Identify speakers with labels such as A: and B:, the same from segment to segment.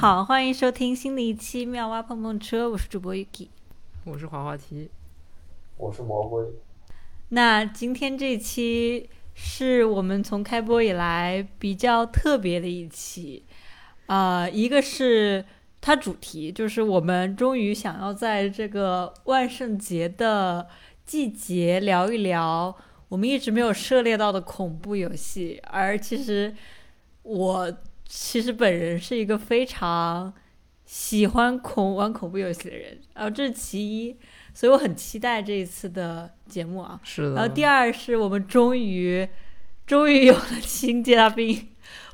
A: 好，欢迎收听新的一期妙蛙碰碰车，我是主播 Yuki。
B: 我是滑滑梯，
C: 我是魔鬼，
A: 那今天这期是我们从开播以来比较特别的一期，呃、一个是它主题就是我们终于想要在这个万圣节的季节聊一聊我们一直没有涉猎到的恐怖游戏，而其实我其实本人是一个非常喜欢恐玩恐怖游戏的人，然后这是其一，所以我很期待这一次的节目啊。
B: 是的。
A: 然后第二是我们终于终于有了新嘉宾，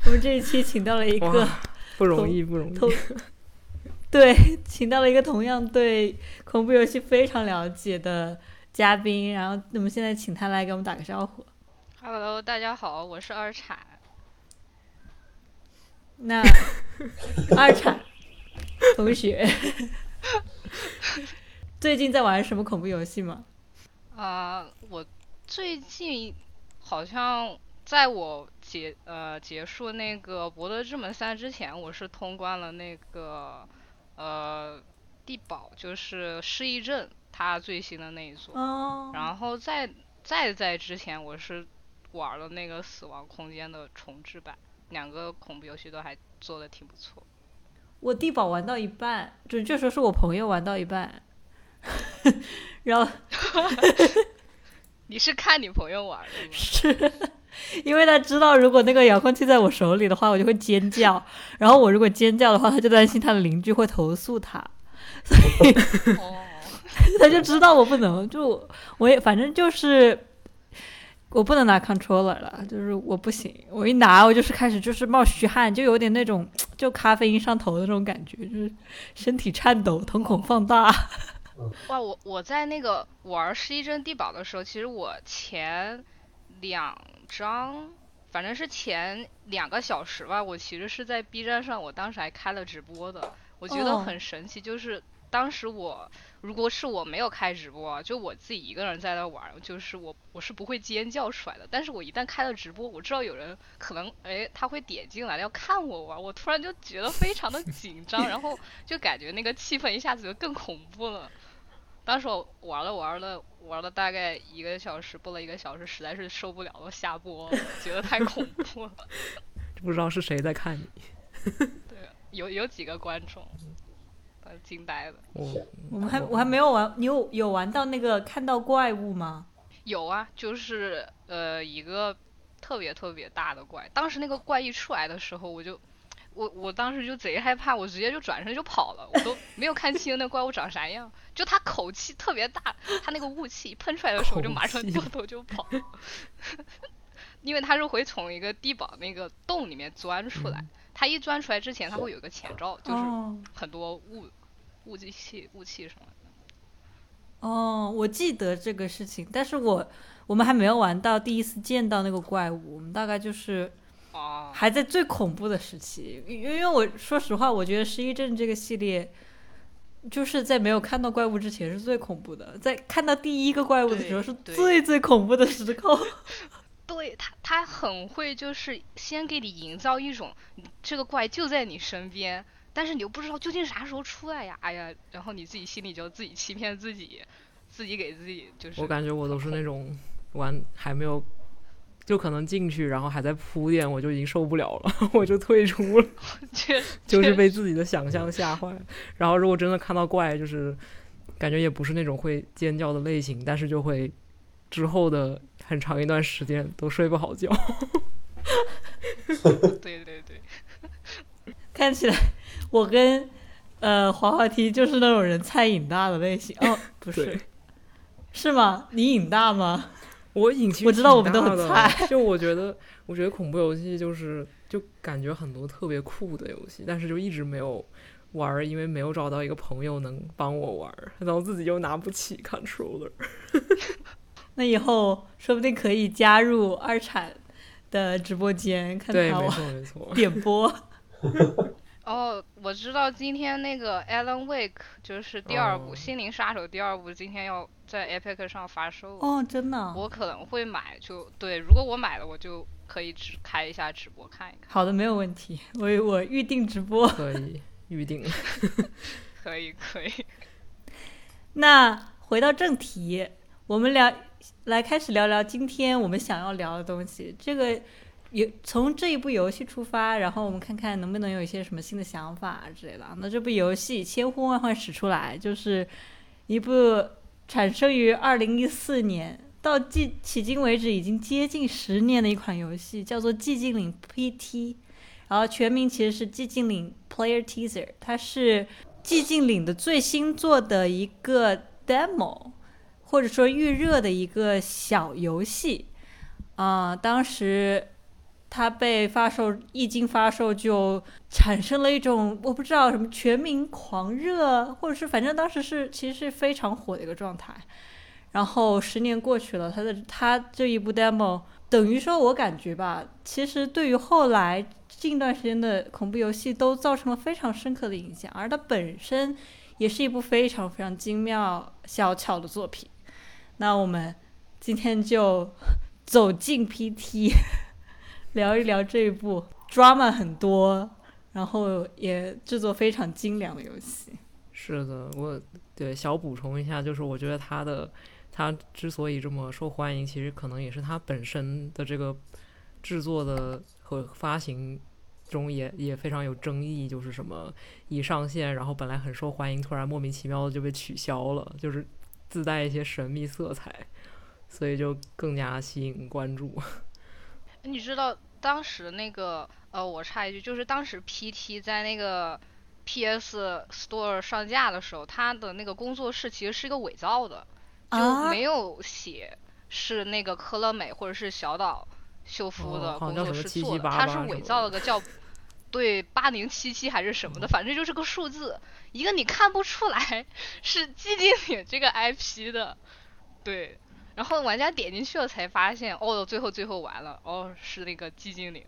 A: 我们这一期请到了一个
B: 不容易，不容易。
A: 对，请到了一个同样对恐怖游戏非常了解的嘉宾，然后那么现在请他来给我们打个招呼。
D: Hello，大家好，我是二产。
A: 那 二产同学最近在玩什么恐怖游戏吗？
D: 啊、我最近好像在我结呃结束那个《博德之门三》之前，我是通关了那个呃地堡，就是失忆症，它最新的那一座。
A: 哦，
D: 然后在再在之前，我是玩了那个《死亡空间》的重置版，两个恐怖游戏都还做的挺不错。
A: 我地堡玩到一半，准确说是我朋友玩到一半，然后
D: 你是看你朋友玩的吗？
A: 是因为他知道如果那个遥控器在我手里的话，我就会尖叫，然后我如果尖叫的话，他就担心他的邻居会投诉他，所以
D: 哦，
A: 他就知道我不能，就我也反正就是。我不能拿 controller 了，就是我不行，我一拿我就是开始就是冒虚汗，就有点那种 就咖啡因上头的那种感觉，就是身体颤抖，瞳孔放大。
D: 哇，我我在那个玩《失忆症地堡》的时候，其实我前两张，反正是前两个小时吧，我其实是在 B 站上，我当时还开了直播的。我觉得
A: 哦
D: 很神奇，就是当时我如果是我没有开直播啊，就我自己一个人在那玩，就是我我是不会尖叫出来的。但是我一旦开了直播，我知道有人可能哎他会点进来要看我玩，我突然就觉得非常的紧张，然后就感觉那个气氛一下子就更恐怖了。当时我玩了玩了玩了大概一个小时，播了一个小时，实在是受不了了，下播了，觉得太恐怖了。
B: 不知道是谁在看你。
D: 对，有有几个观众，呃，惊呆了。
B: 我
A: 我们还我还没有玩，你有有玩到那个看到怪物吗？
D: 有啊，就是呃一个特别特别大的怪，当时那个怪一出来的时候，我就。我我当时就贼害怕，我直接就转身就跑了，我都没有看清那怪物长啥样，就他口气特别大，他那个雾气喷出来的时候，我就马上掉头就跑，因为他是会从一个地堡那个洞里面钻出来，他一钻出来之前，他会有一个前兆，就是
A: 哦
D: 很多雾雾气雾气什么的。
A: 哦，我记得这个事情，但是我我们还没有玩到第一次见到那个怪物，我们大概就是
D: 哦，
A: 还在最恐怖的时期，因因为我说实话，我觉得失忆症这个系列。就是在没有看到怪物之前是最恐怖的，在看到第一个怪物的时候是最最恐怖的时刻。
D: 对他，他很会，就是先给你营造一种这个怪就在你身边，但是你又不知道究竟啥时候出来呀，哎呀，然后你自己心里就自己欺骗自己，自己给自己就是。
B: 我感觉我都是那种玩还没有，就可能进去，然后还在铺垫，我就已经受不了了，我就退出了，就是被自己的想象吓坏。然后如果真的看到怪，就是感觉也不是那种会尖叫的类型，但是就会之后的很长一段时间都睡不好觉。
D: 对对对，
A: 看起来我跟呃滑滑梯就是那种人菜瘾大的类型。哦，不是，是吗？你瘾大吗？
B: 我瘾其实
A: 我知道我们都很菜
B: 就我觉得，我觉得恐怖游戏就是就感觉很多特别酷的游戏，但是就一直没有玩，因为没有找到一个朋友能帮我玩，然后自己又拿不起 controller。
A: 那以后说不定可以加入二产的直播间，看
B: 对，
A: 他玩
B: 没错没错。
A: 点播。
D: 哦，我知道今天那个 Alan Wake 就是第二部
B: 哦
D: 心灵杀手》第二部，今天要在 Epic 上发售。
A: 哦，真的。
D: 我可能会买，就对，如果我买了，我就可以只开一下直播看一看。
A: 好的，没有问题，我我预定直播。
B: 可以预定。
D: 可 以可以。
A: 那回到正题，我们聊来开始聊聊今天我们想要聊的东西。这个有从这一部游戏出发，然后我们看看能不能有一些什么新的想法之类的。那这部游戏千呼万唤始出来，就是一部产生于二零一四年，到迄迄今为止已经接近十年的一款游戏，叫做《寂静岭 PT》，然后全名其实是《寂静岭 Player Teaser》，它是寂静岭的最新做的一个 demo，或者说预热的一个小游戏。啊、当时它被发售，一经发售就产生了一种我不知道什么全民狂热，或者是反正当时是其实是非常火的一个状态。然后十年过去了，它的它这一部 demo 等于说我感觉吧，其实对于后来近段时间的恐怖游戏都造成了非常深刻的影响，而它本身也是一部非常非常精妙小巧的作品。那我们今天就走进 PT，聊一聊这一部 drama 很多，然后也制作非常精良的游戏。
B: 是的，我对小补充一下，就是我觉得它的它之所以这么受欢迎，其实可能也是它本身的这个制作的和发行中也也非常有争议，就是什么一上线，然后本来很受欢迎，突然莫名其妙的就被取消了，就是自带一些神秘色彩，所以就更加吸引关注。
D: 你知道当时那个呃，我插一句，就是当时 PT 在那个 PS Store 上架的时候，它的那个工作室其实是一个伪造的，就
A: 啊
D: 没有写是那个科乐美或者是小岛秀夫
B: 哦
D: 的工作室做的，它是伪造了个叫对八零七七还是什么的，反正就是个数字，一个你看不出来是寂静岭这个 IP 的，对。然后玩家点进去了才发现，哦，最后最后完了，哦，是那个寂静岭，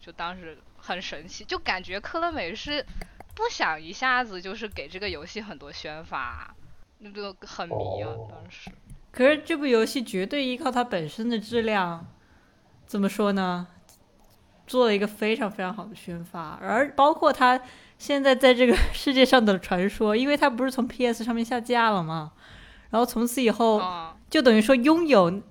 D: 就当时很神奇，就感觉科乐美是不想一下子就是给这个游戏很多宣发，那就很迷啊，
C: 哦
D: 当时。
A: 可是这部游戏绝对依靠它本身的质量，怎么说呢？做了一个非常非常好的宣发，而包括他现在在这个 世界上的传说，因为他不是从 PS 上面下架了吗？然后从此以后，
D: 啊、
A: 就等于说拥有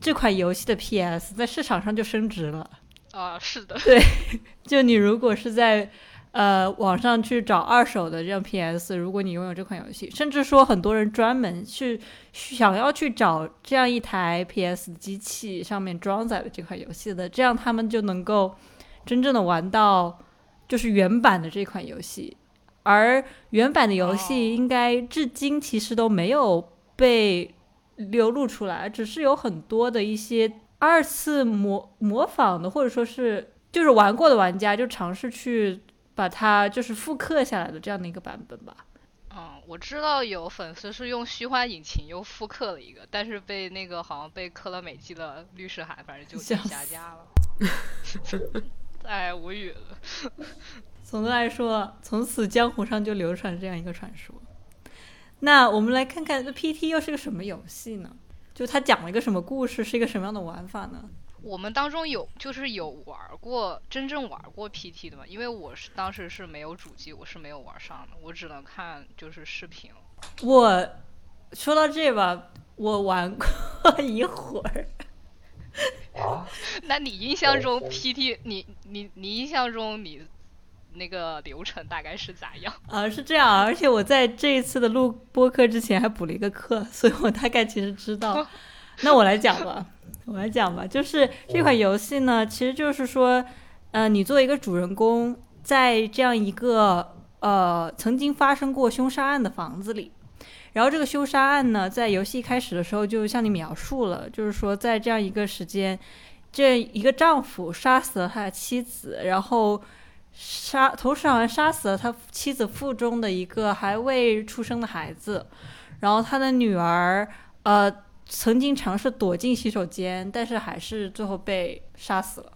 A: 这款游戏的 PS 在市场上就升值了。
D: 啊，是的，对
A: 就你如果是在呃网上去找二手的这样 PS，如果你拥有这款游戏，甚至说很多人专门是想要去找这样一台 PS 机器上面装载的这款游戏的，这样他们就能够真正的玩到就是原版的这款游戏。而原版的游
D: 哦
A: 戏应该至今其实都没有被流露出来，只是有很多的一些二次模模仿的，或者说是就是玩过的玩家就尝试去把它就是复刻下来的这样的一个版本吧。
D: 嗯，我知道有粉丝是用虚幻引擎又复刻了一个，但是被那个好像被科乐美寄了律师函，反正就下架了。太，无语了。
A: 总的来说，从此江湖上就流传这样一个传说。那我们来看看这 PT 又是个什么游戏呢？就它讲了一个什么故事，是一个什么样的玩法呢？
D: 我们当中有就是有玩过真正玩过 PT 的嘛？因为我是当时是没有主机，我是没有玩上的，我只能看就是视频。
A: 我说到这吧，我玩过 一会儿，
C: 啊，
D: 那你印象中
C: 哦
D: PT，你你你印象中你那个流程大概是咋样？
A: 啊，是这样，而且我在这一次的录播课之前还补了一个课，所以我大概其实知道。那我来讲吧，我来讲吧，就是这款游戏呢，其实就是说，呃，你作为一个主人公，在这样一个呃曾经发生过凶杀案的房子里，然后这个凶杀案呢，在游戏一开始的时候就向你描述了，就是说在这样一个时间，这一个丈夫杀死了他的妻子，然后。杀，同时好像杀死了他妻子腹中的一个还未出生的孩子，然后他的女儿呃曾经尝试躲进洗手间，但是还是最后被杀死了，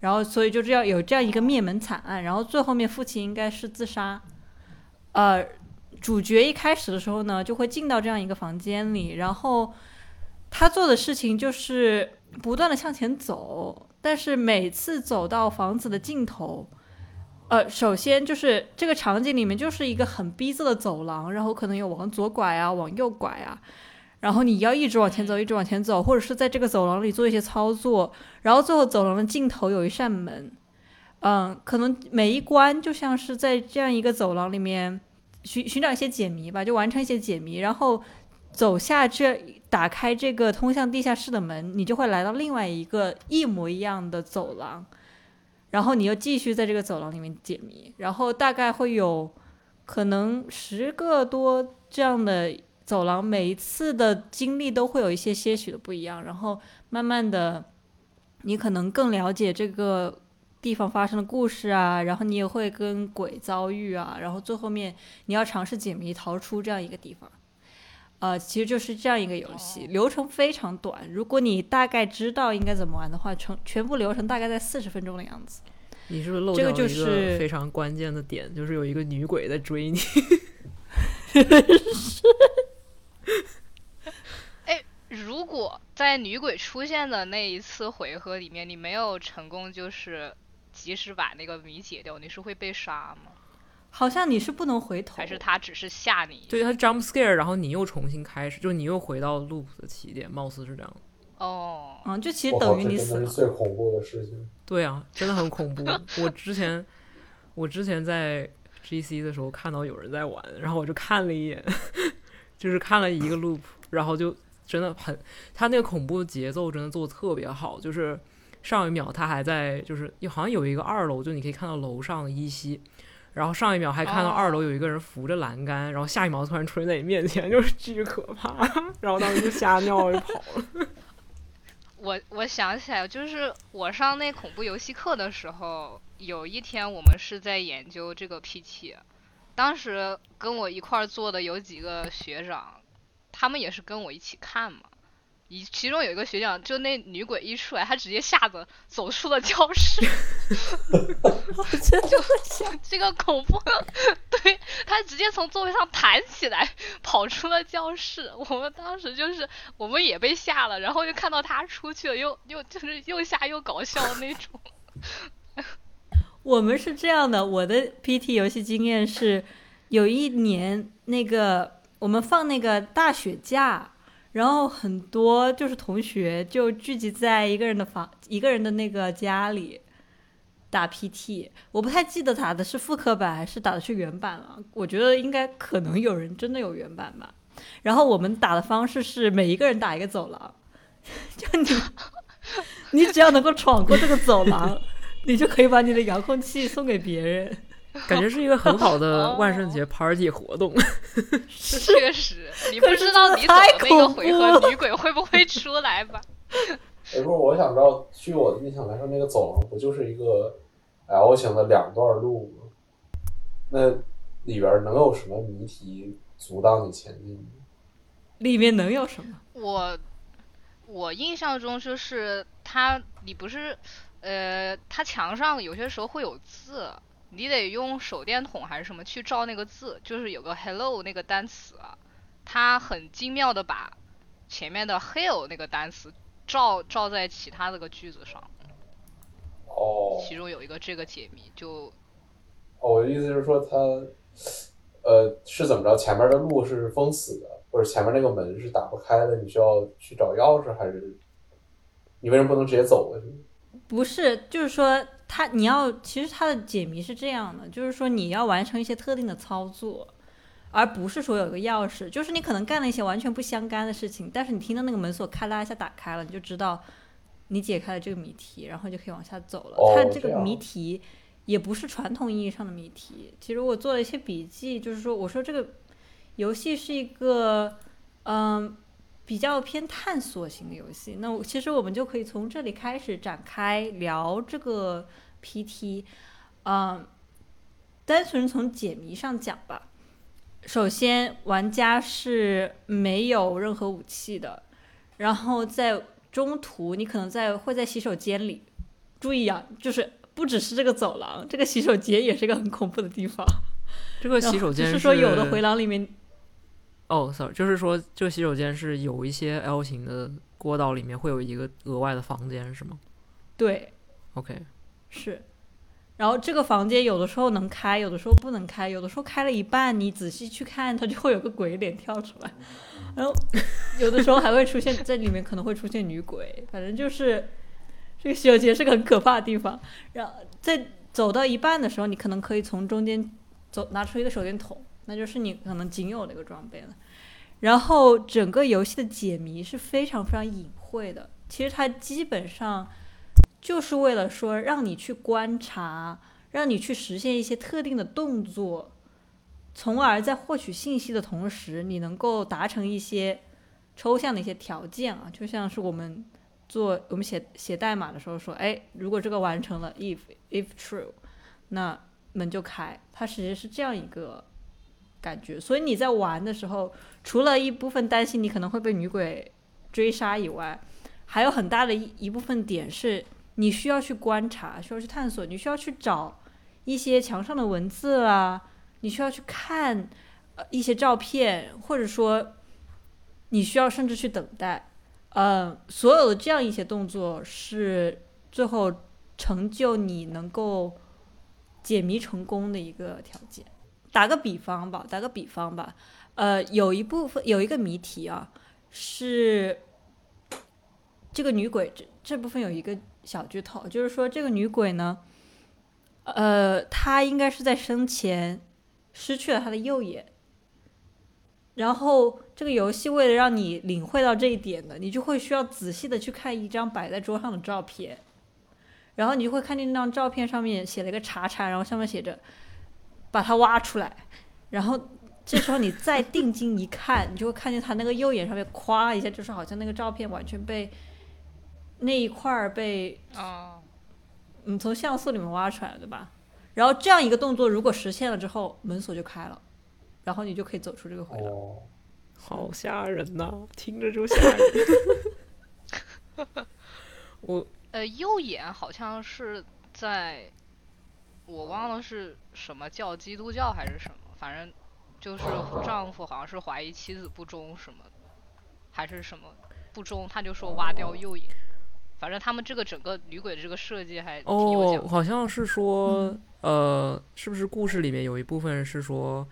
A: 然后所以就这样有这样一个灭门惨案，然后最后面父亲应该是自杀，呃，主角一开始的时候呢，就会进到这样一个房间里，然后他做的事情就是不断的向前走，但是每次走到房子的尽头，呃，首先就是这个场景里面就是一个很逼仄的走廊，然后可能有往左拐啊，往右拐啊，然后你要一直往前走，一直往前走，或者是在这个走廊里做一些操作，然后最后走廊的尽头有一扇门，嗯，可能每一关就像是在这样一个走廊里面寻寻找一些解谜吧，就完成一些解谜，然后走下这打开这个通向地下室的门，你就会来到另外一个一模一样的走廊，然后你又继续在这个走廊里面解谜，然后大概会有可能十个多这样的走廊，每一次的经历都会有一些些许的不一样，然后慢慢的，你可能更了解这个地方发生的故事啊，然后你也会跟鬼遭遇啊，然后最后面你要尝试解谜逃出这样一个地方。呃，其实就是这样一个游戏，流程非常短。如果你大概知道应该怎么玩的话，全全部流程大概在四十分钟的样子。
B: 你是不是漏
A: 这个就
B: 一个
A: 是
B: 非常关键的点，就是有一个女鬼在追你？
D: 如果在女鬼出现的那一次回合里面，你没有成功就是及时把那个谜解掉，你是会被杀吗？
A: 好像你是不能回头，
D: 还是他只是吓你？
B: 对，他 jump scare，然后你又重新开始，就你又回到 loop 的起点，貌似是这样。
D: 哦，
A: 嗯，就其实，等于你死了。
C: 最恐怖的事情。
B: 对啊，真的很恐怖。我之前我之前在 GC 的时候看到有人在玩，然后我就看了一眼，就是看了一个 loop，然后就真的很，他那个恐怖的节奏真的做的特别好，就是上一秒他还在，就是好像有一个二楼，就你可以看到楼上的依稀。然后上一秒还看到二楼有一个人扶着栏杆，然后下一秒突然出现在你面前，就是巨可怕。然后当时就吓尿了，就跑了。
D: 我我想起来，就是我上那恐怖游戏课的时候，有一天我们是在研究这个 PT，当时跟我一块儿做的有几个学长，他们也是跟我一起看嘛。一其中有一个学长，就那女鬼一出来，他直接吓得走出了教室，
A: 真的想
D: 这个恐怖，对他直接从座位上弹起来，跑出了教室。我们当时就是我们也被吓了，然后就看到他出去了，又又就是又吓又搞笑的那种。
A: 我们是这样的，我的 PT 游戏经验是，有一年那个我们放那个大雪假，然后很多就是同学就聚集在一个人的房，一个人的那个家里打 PT。我不太记得打的是复刻版还是打的是原版了，我觉得应该可能有人真的有原版吧。然后我们打的方式是每一个人打一个走廊，就你 你只要能够闯过这个走廊。你就可以把你的遥控器送给别人。
B: 感觉是一个很好的
D: 哦
B: 万圣节 party 活动。
D: 确实，你不知道你走那个回合女鬼会不会出来吧？
C: 哎，不是，我想知道，据我的印象来说，那个走廊不就是一个 L 型的两段路吗？那里边能有什么谜题阻挡你前进吗？
A: 里面能有什么？
D: 我我印象中就是它，你不是呃，它墙上有些时候会有字，你得用手电筒还是什么去照那个字，就是有个 hello 那个单词啊，它很精妙的把前面的 hell 那个单词照照在其他那个句子上，
C: 哦，
D: 其中有一个这个解谜就
C: 哦，我的意思是说它，呃，是怎么着？前面的路是封死的，或者前面那个门是打不开的，你需要去找钥匙，还是你为什么不能直接走过去？
A: 不是，就是说它你要，其实它的解谜是这样的，就是说你要完成一些特定的操作，而不是说有个钥匙，就是你可能干了一些完全不相干的事情，但是你听到那个门锁咔啦一下打开了，你就知道你解开了这个谜题，然后就可以往下走了。
C: 哦
A: 它这个谜题也不是传统意义上的谜题，其实我做了一些笔记，就是说我说这个游戏是一个嗯。比较偏探索型的游戏，那我其实我们就可以从这里开始展开聊这个 PT，嗯，单纯从解谜上讲吧。首先，玩家是没有任何武器的，然后在中途你可能在会在洗手间里，注意啊，就是不只是这个走廊，这个洗手间也是一个很恐怖的地方。
B: 这个洗手间
A: 就是说有的回廊里面，
B: 哦，sorry，就是说这个洗手间是有一些 L 型的过道里面会有一个额外的房间是吗
A: 对
B: ，？OK，
A: 是。然后这个房间有的时候能开，有的时候不能开，有的时候开了一半，你仔细去看，它就会有个鬼脸跳出来。然后有的时候还会出现在里面，可能会出现女鬼，反正就是这个洗手间是个很可怕的地方。然后在走到一半的时候，你可能可以从中间走拿出一个手电筒，那就是你可能仅有的一个装备了。然后整个游戏的解谜是非常非常隐晦的，其实它基本上就是为了说让你去观察，让你去实现一些特定的动作，从而在获取信息的同时，你能够达成一些抽象的一些条件啊，就像是我们做我们写写代码的时候说，哎，如果这个完成了 if if true，那门就开，它其实是这样一个感觉。所以你在玩的时候，除了一部分担心你可能会被女鬼追杀以外，还有很大的一一部分点是你需要去观察，需要去探索，你需要去找一些墙上的文字啊，你需要去看呃一些照片，或者说你需要甚至去等待。呃，所有的这样一些动作是最后成就你能够解谜成功的一个条件。打个比方吧，打个比方吧，呃，有一部分有一个谜题啊，是这个女鬼这这部分有一个小剧透，就是说这个女鬼呢，呃，她应该是在生前失去了她的右眼，然后这个游戏为了让你领会到这一点呢，你就会需要仔细的去看一张摆在桌上的照片，然后你就会看见那张照片上面写了一个叉叉，然后上面写着把它挖出来，然后这时候你再定睛一看，你就会看见他那个右眼上面咵一下，就是好像那个照片完全被那一块儿被
D: 哦，
A: 你从像素里面挖出来，对吧？然后这样一个动作如果实现了之后，门锁就开了，然后你就可以走出这个回廊。
C: 哦，
B: 好吓人呐，听着就吓人。我
D: 呃，右眼好像是在，我忘了是什么教，基督教还是什么，反正就是丈夫好像是怀疑妻子不忠什么，还是什么不忠，他就说挖掉右眼。反正他们这个整个女鬼的这个设计还挺有
B: 哦，好像是说，呃，是不是故事里面有一部分是说，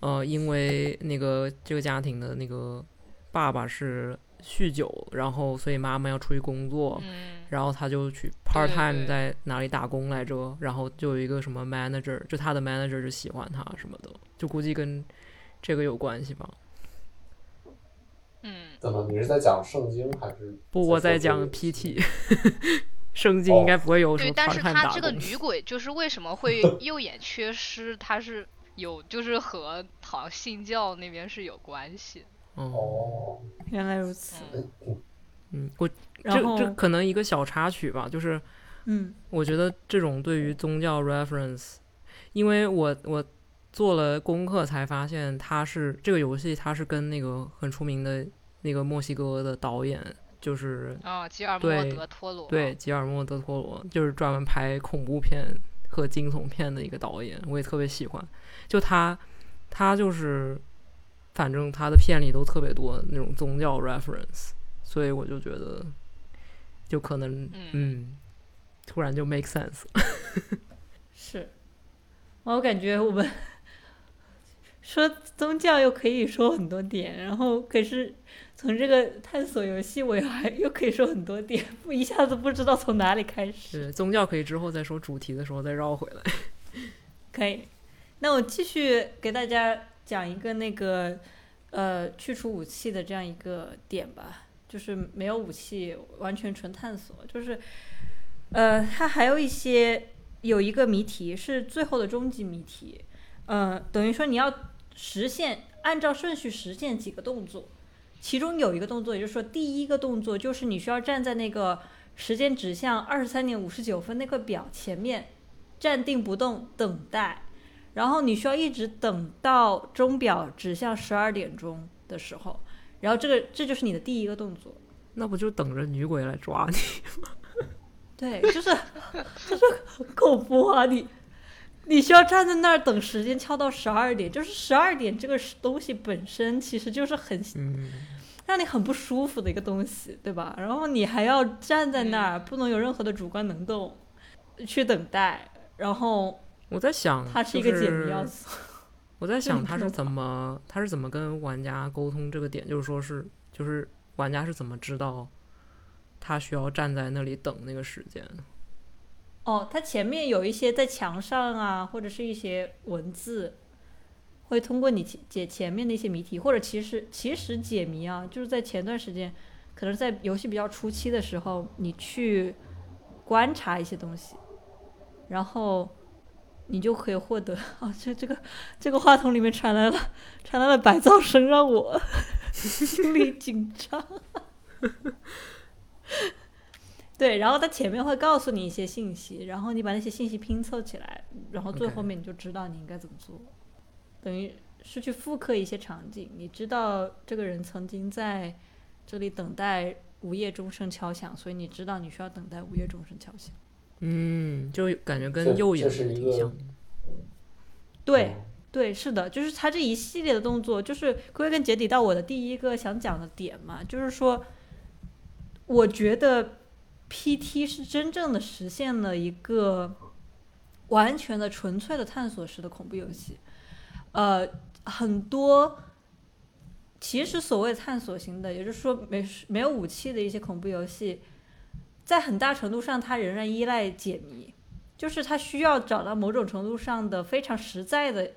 B: 呃，因为那个这个家庭的那个爸爸是酗酒，然后所以妈妈要出去工作，
D: 嗯，
B: 然后他就去 part time 在哪里打工来着，然后就有一个什么 manager，就他的 manager 就喜欢他什么的，就估计跟这个有关系吧。
D: 嗯，
C: 怎么？你是在讲圣经还是？
B: 不，我在讲 PT，圣经应该不会有什
D: 对，
B: 么
D: 但是他这个。女鬼就是为什么会 右眼缺失，他是有就是和好像信教那边是有关系。
B: 哦，
C: 哦，
A: 原来如此。
B: 嗯，我这这可能一个小插曲吧，就是
A: 嗯
B: 我觉得这种对于宗教 reference，因为我我做了功课才发现，它是这个游戏，它是跟那个很出名的那个墨西哥的导演，就是
D: 啊，吉尔莫德托罗。
B: 对，吉尔莫·德托罗，就是专门拍恐怖片和惊悚片的一个导演，我也特别喜欢。就他，他就是，反正他的片里都特别多那种宗教 reference，所以我就觉得，就可能，
D: 嗯
B: 嗯，突然就 make sense。
A: 是，我感觉我们说宗教又可以说很多点，然后可是从这个探索游戏，我又还又可以说很多点，不一下子不知道从哪里开始。
B: 是，宗教可以之后再说主题的时候再绕回来。
A: 可以，那我继续给大家讲一个那个呃去除武器的这样一个点吧，就是没有武器，完全纯探索，就是呃它还有一些有一个谜题是最后的终极谜题，呃等于说你要实现按照顺序实现几个动作，其中有一个动作，也就是说第一个动作就是你需要站在那个时间指向二十三点五十九分那个表前面。站定不动，等待，然后你需要一直等到钟表指向十二点钟的时候，然后这个这就是你的第一个动作。
B: 那不就等着女鬼来抓你吗？
A: 对，就是 就是很恐怖啊！你你需要站在那儿等时间敲到十二点，就是十二点这个东西本身其实就是很
B: 嗯，
A: 让你很不舒服的一个东西，对吧？然后你还要站在那儿，不能有任何的主观能动，去等待，然后
B: 我在想，
A: 它是一个解谜要素。
B: 我在想他是怎么，他是怎么跟玩家沟通这个点，就是说是，就是玩家是怎么知道他需要站在那里等那个时间？
A: 哦，他前面有一些在墙上啊，或者是一些文字，会通过你解解前面的一些谜题，或者其实其实解谜啊，就是在前段时间，可能在游戏比较初期的时候，你去观察一些东西，然后你就可以获得 哦，这这个这个话筒里面传来了传来了白噪声，让我 心里紧张。对，然后它前面会告诉你一些信息，然后你把那些信息拼凑起来，然后最后面你就知道你应该怎么做，等于是去复刻一些场景。你知道这个人曾经在这里等待午夜钟声敲响，所以你知道你需要等待午夜钟声敲响。
B: 嗯，就感觉跟右眼
C: 这是
B: 挺像的。
A: 对，对，是的，就是他这一系列的动作，就是归根结底到我的第一个想讲的点嘛，就是说，我觉得 PT 是真正的实现了一个完全的纯粹的探索式的恐怖游戏。呃，很多其实所谓探索型的，也就是说没没有武器的一些恐怖游戏，在很大程度上它仍然依赖解谜。就是它需要找到某种程度上的非常实在的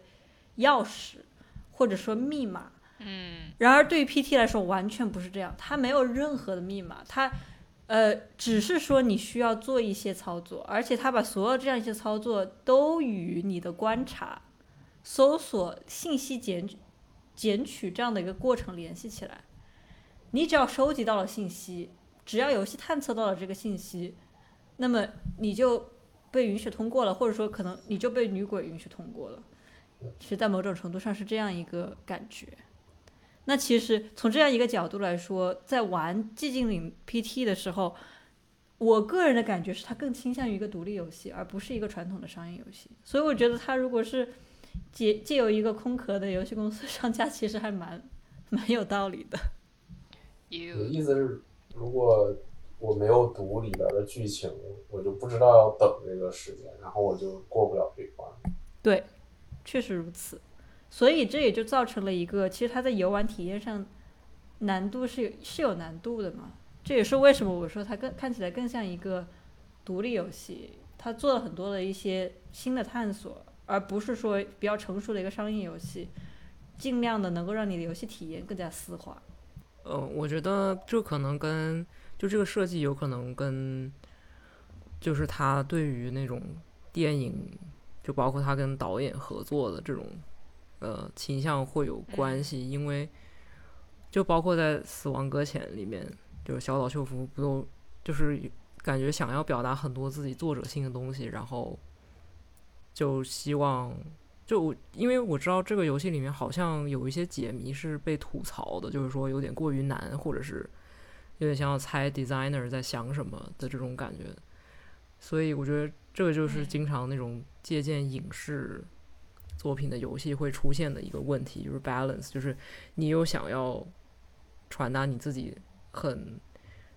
A: 钥匙，或者说密码。
D: 嗯
A: 然而对于 PT 来说，完全不是这样，它没有任何的密码，它呃只是说你需要做一些操作，而且它把所有这样一些操作都与你的观察、搜索、信息捡取捡取这样的一个过程联系起来。你只要收集到了信息，只要游戏探测到了这个信息，那么你就被允许通过了，或者说可能你就被女鬼允许通过了。其实，在某种程度上是这样一个感觉。那其实从这样一个角度来说，在玩《寂静岭 PT》的时候，我个人的感觉是它更倾向于一个独立游戏，而不是一个传统的商业游戏。所以我觉得它如果是借借由一个空壳的游戏公司 上架，其实还蛮蛮有道理的。
D: 有
C: 意思，如果我没有读里边的剧情，我就不知道要等这个时间，然后我就过不了这一关。
A: 对，确实如此。所以这也就造成了一个，其实它在游玩体验上难度是是有难度的嘛。这也是为什么我说它更看起来更像一个独立游戏，它做了很多的一些新的探索，而不是说比较成熟的一个商业游戏，尽量的能够让你的游戏体验更加丝滑。
B: 呃，我觉得这可能跟就这个设计有可能跟，就是他对于那种电影，就包括他跟导演合作的这种呃倾向会有关系，因为就包括在《死亡搁浅》里面，就是小岛秀夫不都就是感觉想要表达很多自己作者性的东西，然后就希望就我因为我知道这个游戏里面好像有一些解谜是被吐槽的，就是说有点过于难，或者是有点像要猜 designer 在想什么的这种感觉。所以我觉得这个就是
D: 嗯
B: 经常那种借鉴影视作品的游戏会出现的一个问题，就是 balance，就是你有想要传达你自己很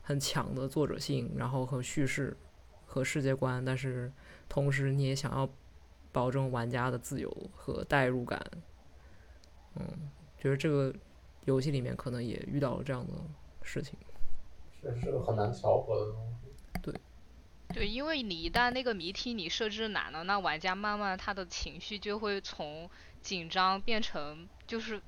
B: 很强的作者性，然后和叙事和世界观，但是同时你也想要保证玩家的自由和代入感。嗯，觉得这个游戏里面可能也遇到了这样的事情。
C: 这是个很难调和的东西。
D: 对，对因为你一旦那个谜题你设置难了，那玩家慢慢他的情绪就会从紧张变成就是。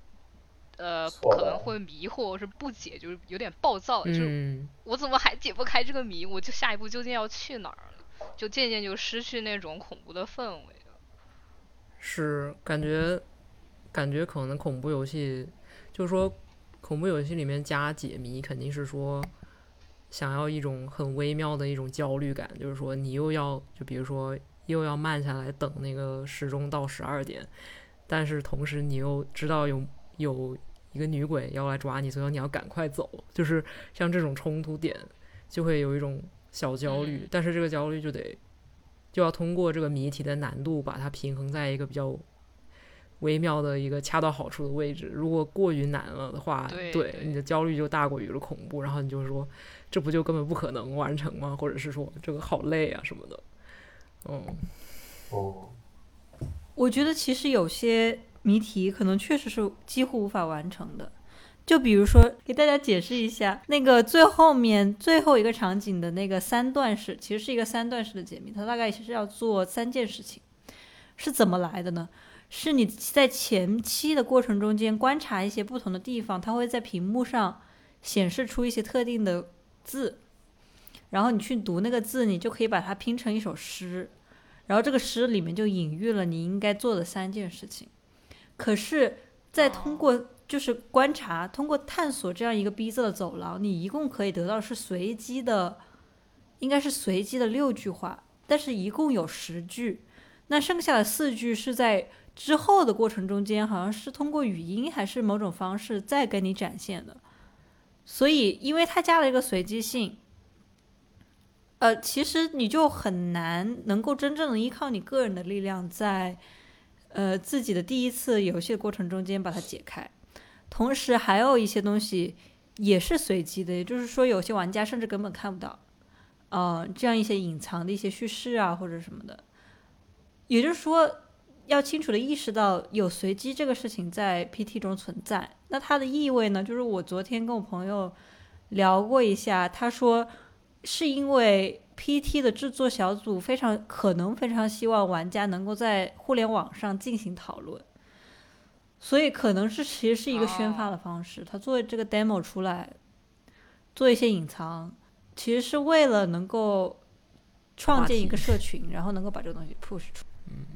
D: 呃，可能会迷惑，是不解，就是有点暴躁，就是
B: 嗯，
D: 我怎么还解不开这个谜？我就下一步究竟要去哪儿了？就渐渐就失去那种恐怖的氛围了。
B: 是感觉感觉可能恐怖游戏，就是说恐怖游戏里面加解谜，肯定是说想要一种很微妙的一种焦虑感，就是说你又要就比如说又要慢下来等那个时钟到十二点，但是同时你又知道有有一个女鬼要来抓你，所以你要赶快走，就是像这种冲突点就会有一种小焦虑，
D: 嗯。
B: 但是这个焦虑就得就要通过这个谜题的难度把它平衡在一个比较微妙的一个恰到好处的位置。如果过于难了的话，
D: 对对
B: 你的焦虑就大过于了恐怖，然后你就说这不就根本不可能完成吗？或者是说这个好累啊什么的。嗯，
C: 哦，
A: 我觉得其实有些谜题可能确实是几乎无法完成的。就比如说，给大家解释一下，那个最后面最后一个场景的那个三段式，其实是一个三段式的解谜，它大概其实要做三件事情，是怎么来的呢？是你在前期的过程中间观察一些不同的地方，它会在屏幕上显示出一些特定的字，然后你去读那个字，你就可以把它拼成一首诗，然后这个诗里面就隐喻了你应该做的三件事情。可是，在通过就是观察，通过探索这样一个逼仄的走廊，你一共可以得到是随机的，应该是随机的六句话，但是一共有十句，那剩下的四句是在之后的过程中间，好像是通过语音还是某种方式再给你展现的。所以，因为它加了一个随机性，呃，其实你就很难能够真正的依靠你个人的力量在，呃，自己的第一次游戏的过程中间把它解开。同时，还有一些东西也是随机的，也就是说，有些玩家甚至根本看不到，呃，这样一些隐藏的一些叙事啊，或者什么的。也就是说，要清楚的意识到有随机这个事情在 PT 中存在。那它的意味呢？就是我昨天跟我朋友聊过一下，他说是因为 PT 的制作小组非常可能非常希望玩家能够在互联网上进行讨论。所以可能是其实是一个宣发的方式，他做这个 demo 出来，做一些隐藏，其实是为了能够创建一个社群，然后能够把这个东西 push 出。
B: 嗯，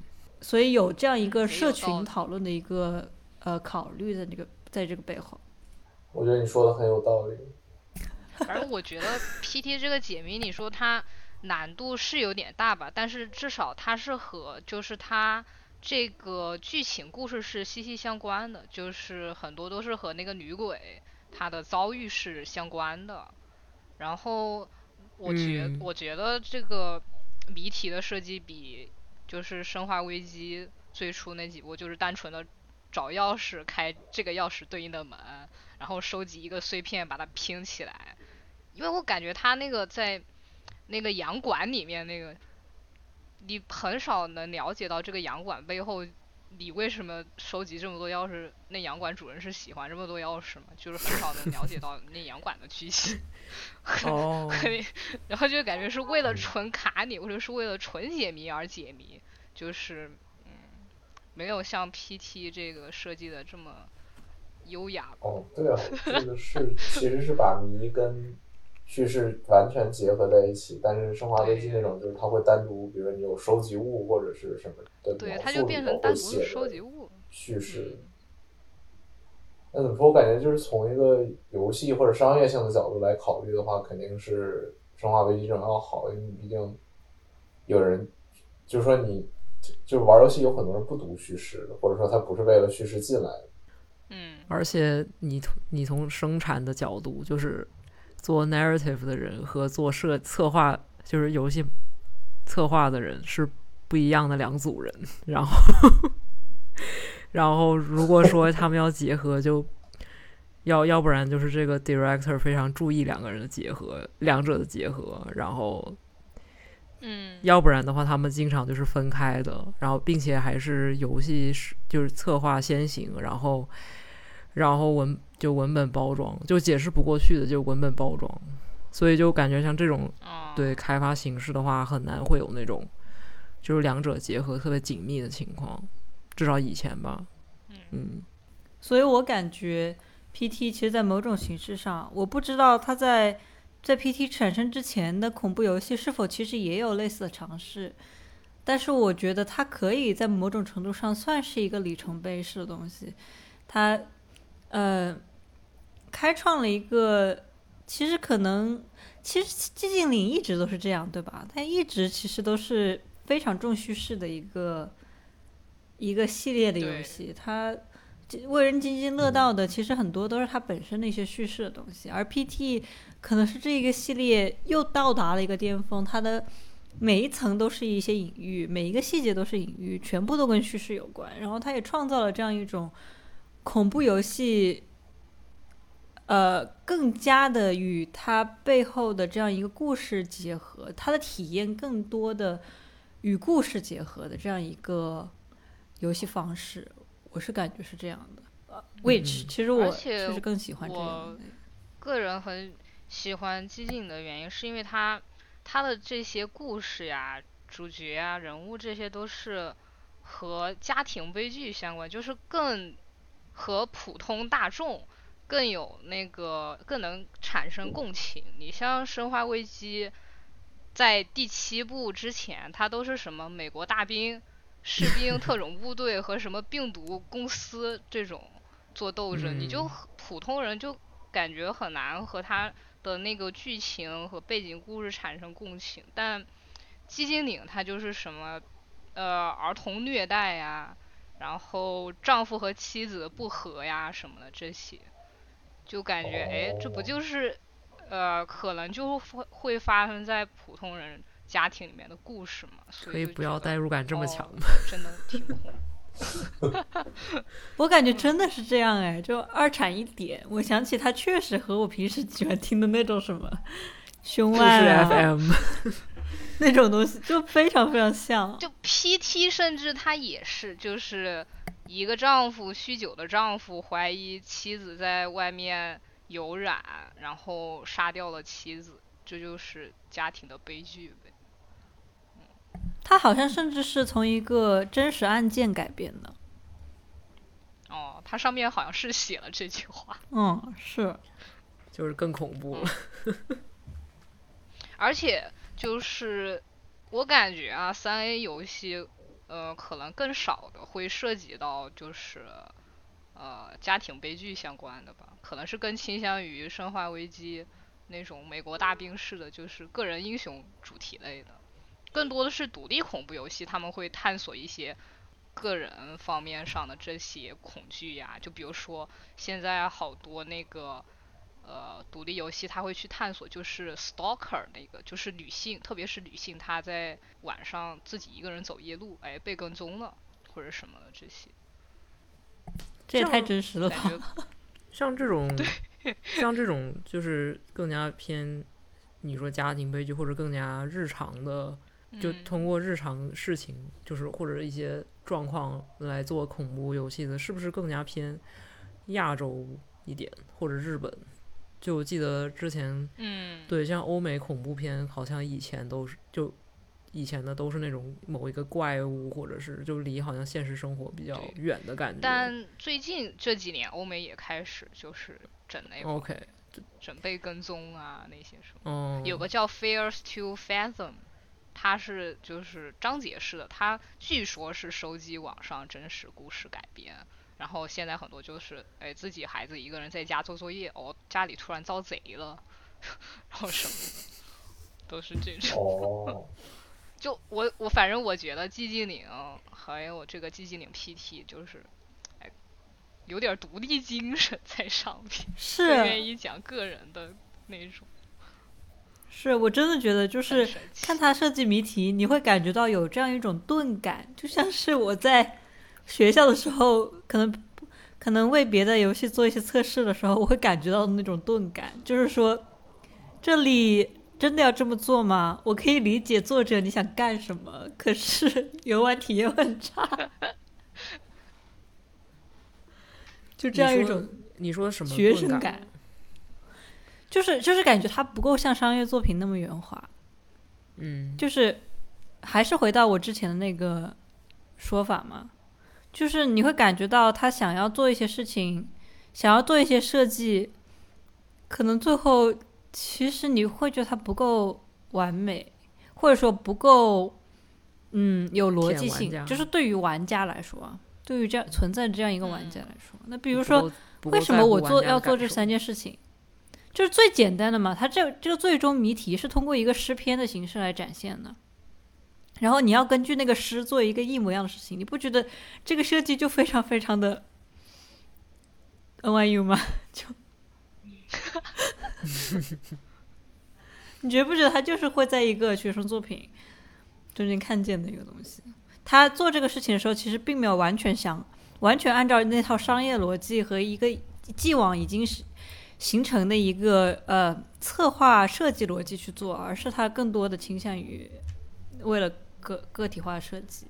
A: 所以有这样一个社群讨论的一个呃考虑的这个在这个背后。
C: 我觉得你说的很有道理。
D: 反正我觉得 PT 这个解谜，你说它难度是有点大吧，但是至少它是和就是它这个剧情故事是息息相关的，就是很多都是和那个女鬼她的遭遇是相关的。然后我觉、
B: 嗯
D: 我觉得这个谜题的设计比就是《生化危机》最初那几部就是单纯的找钥匙开这个钥匙对应的门，然后收集一个碎片把它拼起来。因为我感觉他那个在那个洋馆里面那个，你很少能了解到这个洋馆背后，你为什么收集这么多钥匙？那洋馆主人是喜欢这么多钥匙吗？就是很少能了解到那洋馆的剧情。
B: 哦，
D: 然后就感觉是为了纯卡你，或者是为了纯解谜而解谜，就是嗯，没有像 PT 这个设计的这么优雅。
C: 哦，对啊，这个是其实是把谜跟叙事完全结合在一起，但是《生化危机》那种就是它会单独，比如说你有收集物或者是什么的
D: 对，
C: 描
D: 它就变
C: 述里头
D: 成单独收集物。
C: 叙事。那怎么说？我感觉就是从一个游戏或者商业性的角度来考虑的话，肯定是《生化危机》这种要好，因为你毕竟有人，就是说你就就是玩游戏有很多人不读叙事的，或者说他不是为了叙事进来的。
D: 嗯，
B: 而且你从你从生产的角度，就是做 narrative 的人和做设策划，就是游戏策划的人是不一样的两组人。然后，然后如果说他们要结合，就要要不然就是这个 director 非常注意两个人的结合，两者的结合，然后
D: 嗯，
B: 要不然的话，他们经常就是分开的，然后并且还是游戏是就是策划先行，然后然后文就文本包装，就解释不过去的就文本包装，所以就感觉像这种
D: 哦，
B: 对开发形式的话，很难会有那种就是两者结合特别紧密的情况，至少以前吧，嗯。
A: 所以我感觉 PT 其实，在某种形式上，我不知道它在在 PT 产生之前的恐怖游戏是否其实也有类似的尝试，但是我觉得它可以在某种程度上算是一个里程碑式的东西，它呃开创了一个其实可能其实寂静岭一直都是这样，对吧？它一直其实都是非常重叙事的一个一个系列的游戏，它。为人津津乐道的，其实很多都是它本身的一些叙事的东西，而 PT 可能是这一个系列又到达了一个巅峰，它的每一层都是一些隐喻，每一个细节都是隐喻，全部都跟叙事有关。然后它也创造了这样一种恐怖游戏，呃，更加的与它背后的这样一个故事结合，它的体验更多的与故事结合的这样一个游戏方式，我是感觉是这样的。呃，which 其实我其实更喜欢这样
D: 我
A: 的。
D: 个人很喜欢激进的原因，是因为它它的这些故事呀、主角啊、人物这些都是和家庭悲剧相关，就是更和普通大众更有那个更能产生共情。你像《生化危机》，在第七部之前，它都是什么美国大兵、士兵、特种部队和什么病毒公司这种做斗争，你就普通人就感觉很难和他的那个剧情和背景故事产生共情。但《寂静岭》它就是什么，呃，儿童虐待呀，然后丈夫和妻子不和呀什么的这些，就感觉哎，这不
C: 哦
D: 就是呃，可能就会会发生在普通人家庭里面的故事嘛？所
B: 可以不要代入感这么
D: 哦
B: 强吗？
D: 真的挺恐怖。
A: 我感觉真的是这样哎，就二产一点，我想起他确实和我平时喜欢听的那种什么凶案啊
B: FM，
A: 那种东西，就非常非常像。
D: 就 PT，甚至他也是，就是一个丈夫酗酒的丈夫怀疑妻子在外面有染，然后杀掉了妻子，这就是家庭的悲剧呗。
A: 它好像甚至是从一个真实案件改编的。
D: 哦，它上面好像是写了这句话，
A: 嗯，是，
B: 就是更恐怖了。
D: 而且就是我感觉啊，三 A 游戏，呃，可能更少的会涉及到就是呃家庭悲剧相关的吧，可能是更倾向于《生化危机》那种美国大兵式的，就是个人英雄主题类的，更多的是独立恐怖游戏，他们会探索一些。个人方面上的这些恐惧呀，就比如说现在好多那个呃独立游戏，它会去探索，就是 stalker 那个，就是女性，特别是女性，她在晚上自己一个人走夜路，哎，被跟踪了或者什么的这些，
A: 这也太真实了吧？
B: 像这种，像这种就是更加偏你说家庭悲剧或者更加日常的，就
D: 嗯
B: 通过日常事情，就是或者一些状况来做恐怖游戏的，是不是更加偏亚洲一点或者日本？就我记得之前
D: 嗯，
B: 对像欧美恐怖片，好像以前都是就。以前的都是那种某一个怪物，或者是就离好像现实生活比较远的感觉。
D: 但最近这几年欧美也开始就是整那种
B: OK，
D: 准备跟踪啊那些什么。
B: 嗯，
D: 有个叫 Fears to Fathom，它是就是章节式的，它据说是收集网上真实故事改编。然后现在很多就是，哎，自己孩子一个人在家做作业，哦，家里突然遭贼了，然后什么的，都是这种。
C: 哦，
D: 就我我反正我觉得寂静岭还有这个寂静岭 PT 就是，哎，有点独立精神在上面，
A: 是
D: 愿意讲个人的那种。
A: 是，我真的觉得就是看他设计谜题，你会感觉到有这样一种钝感，就像是我在学校的时候，可能可能为别的游戏做一些测试的时候，我会感觉到那种钝感，就是说这里真的要这么做吗？我可以理解作者你想干什么，可是游玩体验很差，就这样一种
B: 你说什么
A: 学生感，就是就是感觉它不够像商业作品那么圆滑。
B: 嗯，
A: 就是还是回到我之前的那个说法嘛，就是你会感觉到他想要做一些事情，想要做一些设计，可能最后其实你会觉得它不够完美，或者说不够嗯有逻辑性，就是对于玩家来说啊，对于这样存在这样一个玩家来说，那比如说为什么我做要做这三件事情？就是最简单的嘛，它这这个最终谜题是通过一个诗篇的形式来展现的，然后你要根据那个诗做一个一模一样的事情，你不觉得这个设计就非常非常的 NYU 吗？就 你觉不觉得他就是会在一个学生作品中间看见的一个东西。他做这个事情的时候，其实并没有完全想完全按照那套商业逻辑和一个既往已经是形成的一个呃策划设计逻辑去做，而是他更多的倾向于为了个个体化设计，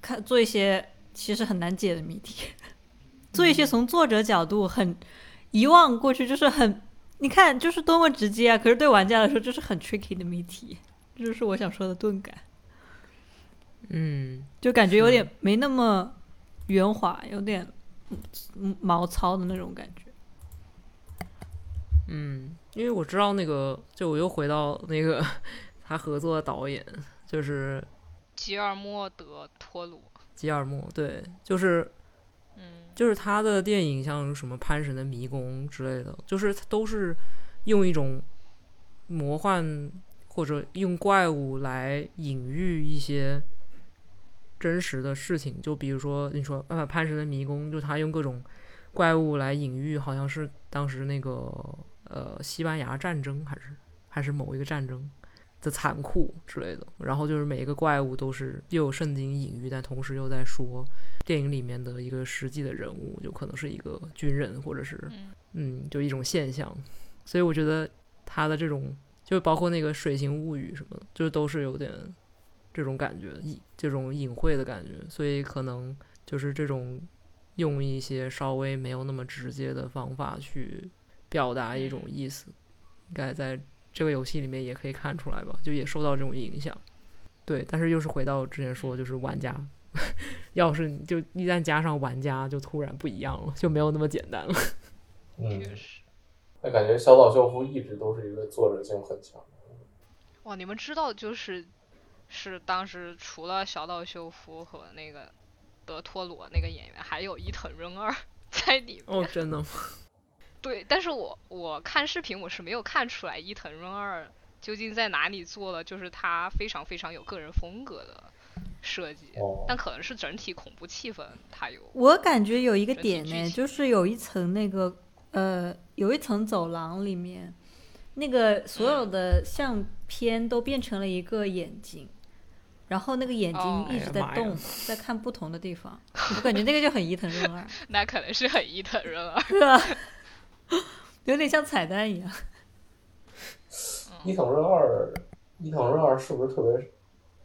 A: 看做一些其实很难解的谜题，做一些从作者角度很遗忘过去，就是很你看就是多么直接啊，可是对玩家来说就是很 tricky 的谜题，这就是我想说的钝感。
B: 嗯，
A: 就感觉有点没那么圆滑，有点嗯毛糙的那种感觉。
B: 嗯，因为我知道那个，就我又回到那个 他合作的导演，就是
D: 吉尔莫德·托鲁。
B: 吉尔莫，对，就是
D: 嗯，
B: 就是他的电影，像什么《潘神的迷宫》之类的，就是都是用一种魔幻或者用怪物来隐喻一些真实的事情。就比如说，你说呃《潘神的迷宫》，就他用各种怪物来隐喻，好像是当时那个呃西班牙战争，还是还是某一个战争的残酷之类的。然后就是每一个怪物都是又有圣经隐喻，但同时又在说电影里面的一个实际的人物，就可能是一个军人，或者是
D: 嗯
B: 嗯，就一种现象。所以我觉得他的这种，就包括那个《水形物语》什么的，就是都是有点这种感觉，隐这种隐晦的感觉。所以可能就是这种用一些稍微没有那么直接的方法去表达一种意思，应该在这个游戏里面也可以看出来吧，就也受到这种影响。对，但是又是回到之前说，就是玩家，要是就一旦加上玩家，就突然不一样了，就没有那么简单了。
C: 嗯，
D: 确实。
C: 那感觉小岛秀夫一直都是一个作者性很强的。
D: 哇，你们知道就是是当时除了小岛秀夫和那个德托罗那个演员，还有伊藤润二 在里面。
B: 哦，真的吗？
D: 对，但是我我看视频我是没有看出来伊藤润二究竟在哪里做了，就是他非常非常有个人风格的设计，
C: 哦
D: 但可能是整体恐怖气氛他有。
A: 我感觉有一个点呢，就是有一层那个呃，有一层走廊里面，那个所有的相片都变成了一个眼睛，然后那个眼睛
D: 哦
A: 一直在动，在看不同的地方。我感觉那个就很伊藤润二，
D: 那可能是很伊藤润二。
A: 有点像彩蛋一样。
C: 伊藤润二，伊藤润二是不是特别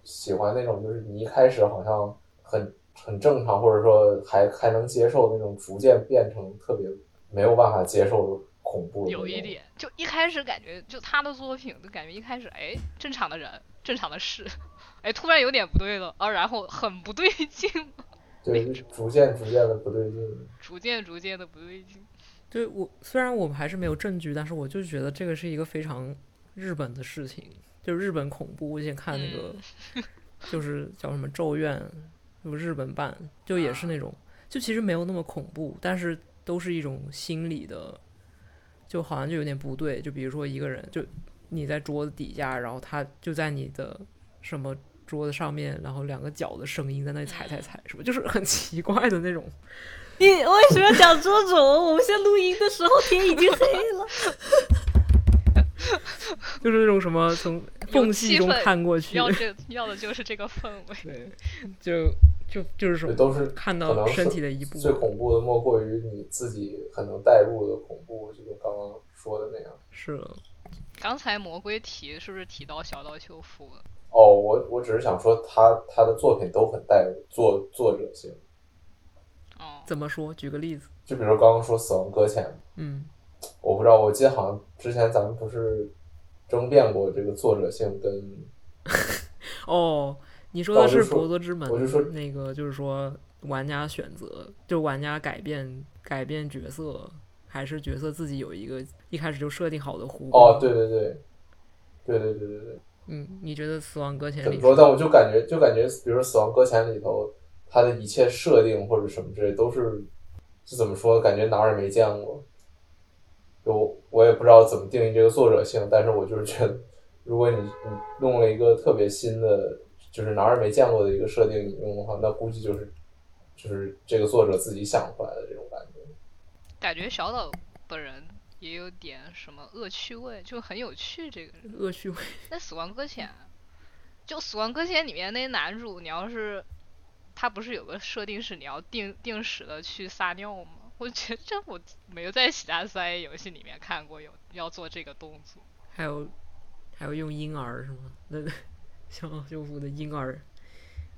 C: 喜欢那种，就是你一开始好像很很正常，或者说还还能接受那种，逐渐变成特别没有办法接受的恐怖的
D: 有一点，就一开始感觉，就他的作品，就感觉一开始，哎，正常的人，正常的事，哎，突然有点不对了，啊，然后很不对劲，
C: 对，逐渐逐渐的不对劲。
D: 逐渐逐渐的不对劲。
B: 对我虽然我们还是没有证据，但是我就觉得这个是一个非常日本的事情，就日本恐怖。我以前看那个，就是叫什么《咒怨》，就日本版，就也是那种，就其实没有那么恐怖，但是都是一种心理的，就好像就有点不对。就比如说一个人，就你在桌子底下，然后他就在你的什么桌子上面，然后两个脚的声音在那里踩踩踩，什么就是很奇怪的那种。
A: 你为什么要讲这种？我们现在录音的时候天已经黑了。
B: 就是那种什么从缝隙中看过去，
D: 要这要的就是这个氛围。
B: 对，就就就是什么
C: 都是
B: 看
C: 可能
B: 到身体的一部分最，
C: 恐怖的莫过于你自己很能代入的恐怖，就跟刚刚说的那样。
B: 是的，
D: 刚才魔鬼提是不是提到小岛秀夫了？
C: 哦，我我只是想说他他的作品都很带作作者性，
D: 哦，
B: 怎么说？举个例子，
C: 就比如刚刚说《死亡搁浅》，
B: 嗯，
C: 我不知道，我记得好像之前咱们不是争辩过这个作者性跟
B: 哦，你说的是《博德之门
C: 我就说》
B: 那个，就是说玩家选择，就玩家改变改变角色，还是角色自己有一个一开始就设定好的弧光？
C: 哦，对对对，对对对对对，
B: 嗯，你觉得《死亡搁浅》里
C: 怎么说？但我就感觉就感觉，比如说《死亡搁浅》里头，它的一切设定或者什么之类，都是就怎么说？感觉哪儿也没见过。就我也不知道怎么定义这个作者性，但是我就是觉得，如果你你弄了一个特别新的，就是哪儿也没见过的一个设定，你用的话，那估计就是就是这个作者自己想出来的这种感觉。
D: 感觉小岛本人也有点什么恶趣味，就很有趣。这个人
B: 恶趣味，
D: 那《死亡搁浅》就《死亡搁浅》里面那男主，你要是他不是有个设定是你要定定时的去撒尿吗？我觉得这我没有在其他三 A 游戏里面看过有要做这个动作。
B: 还有还有用婴儿是吗？那 小岛修复的婴儿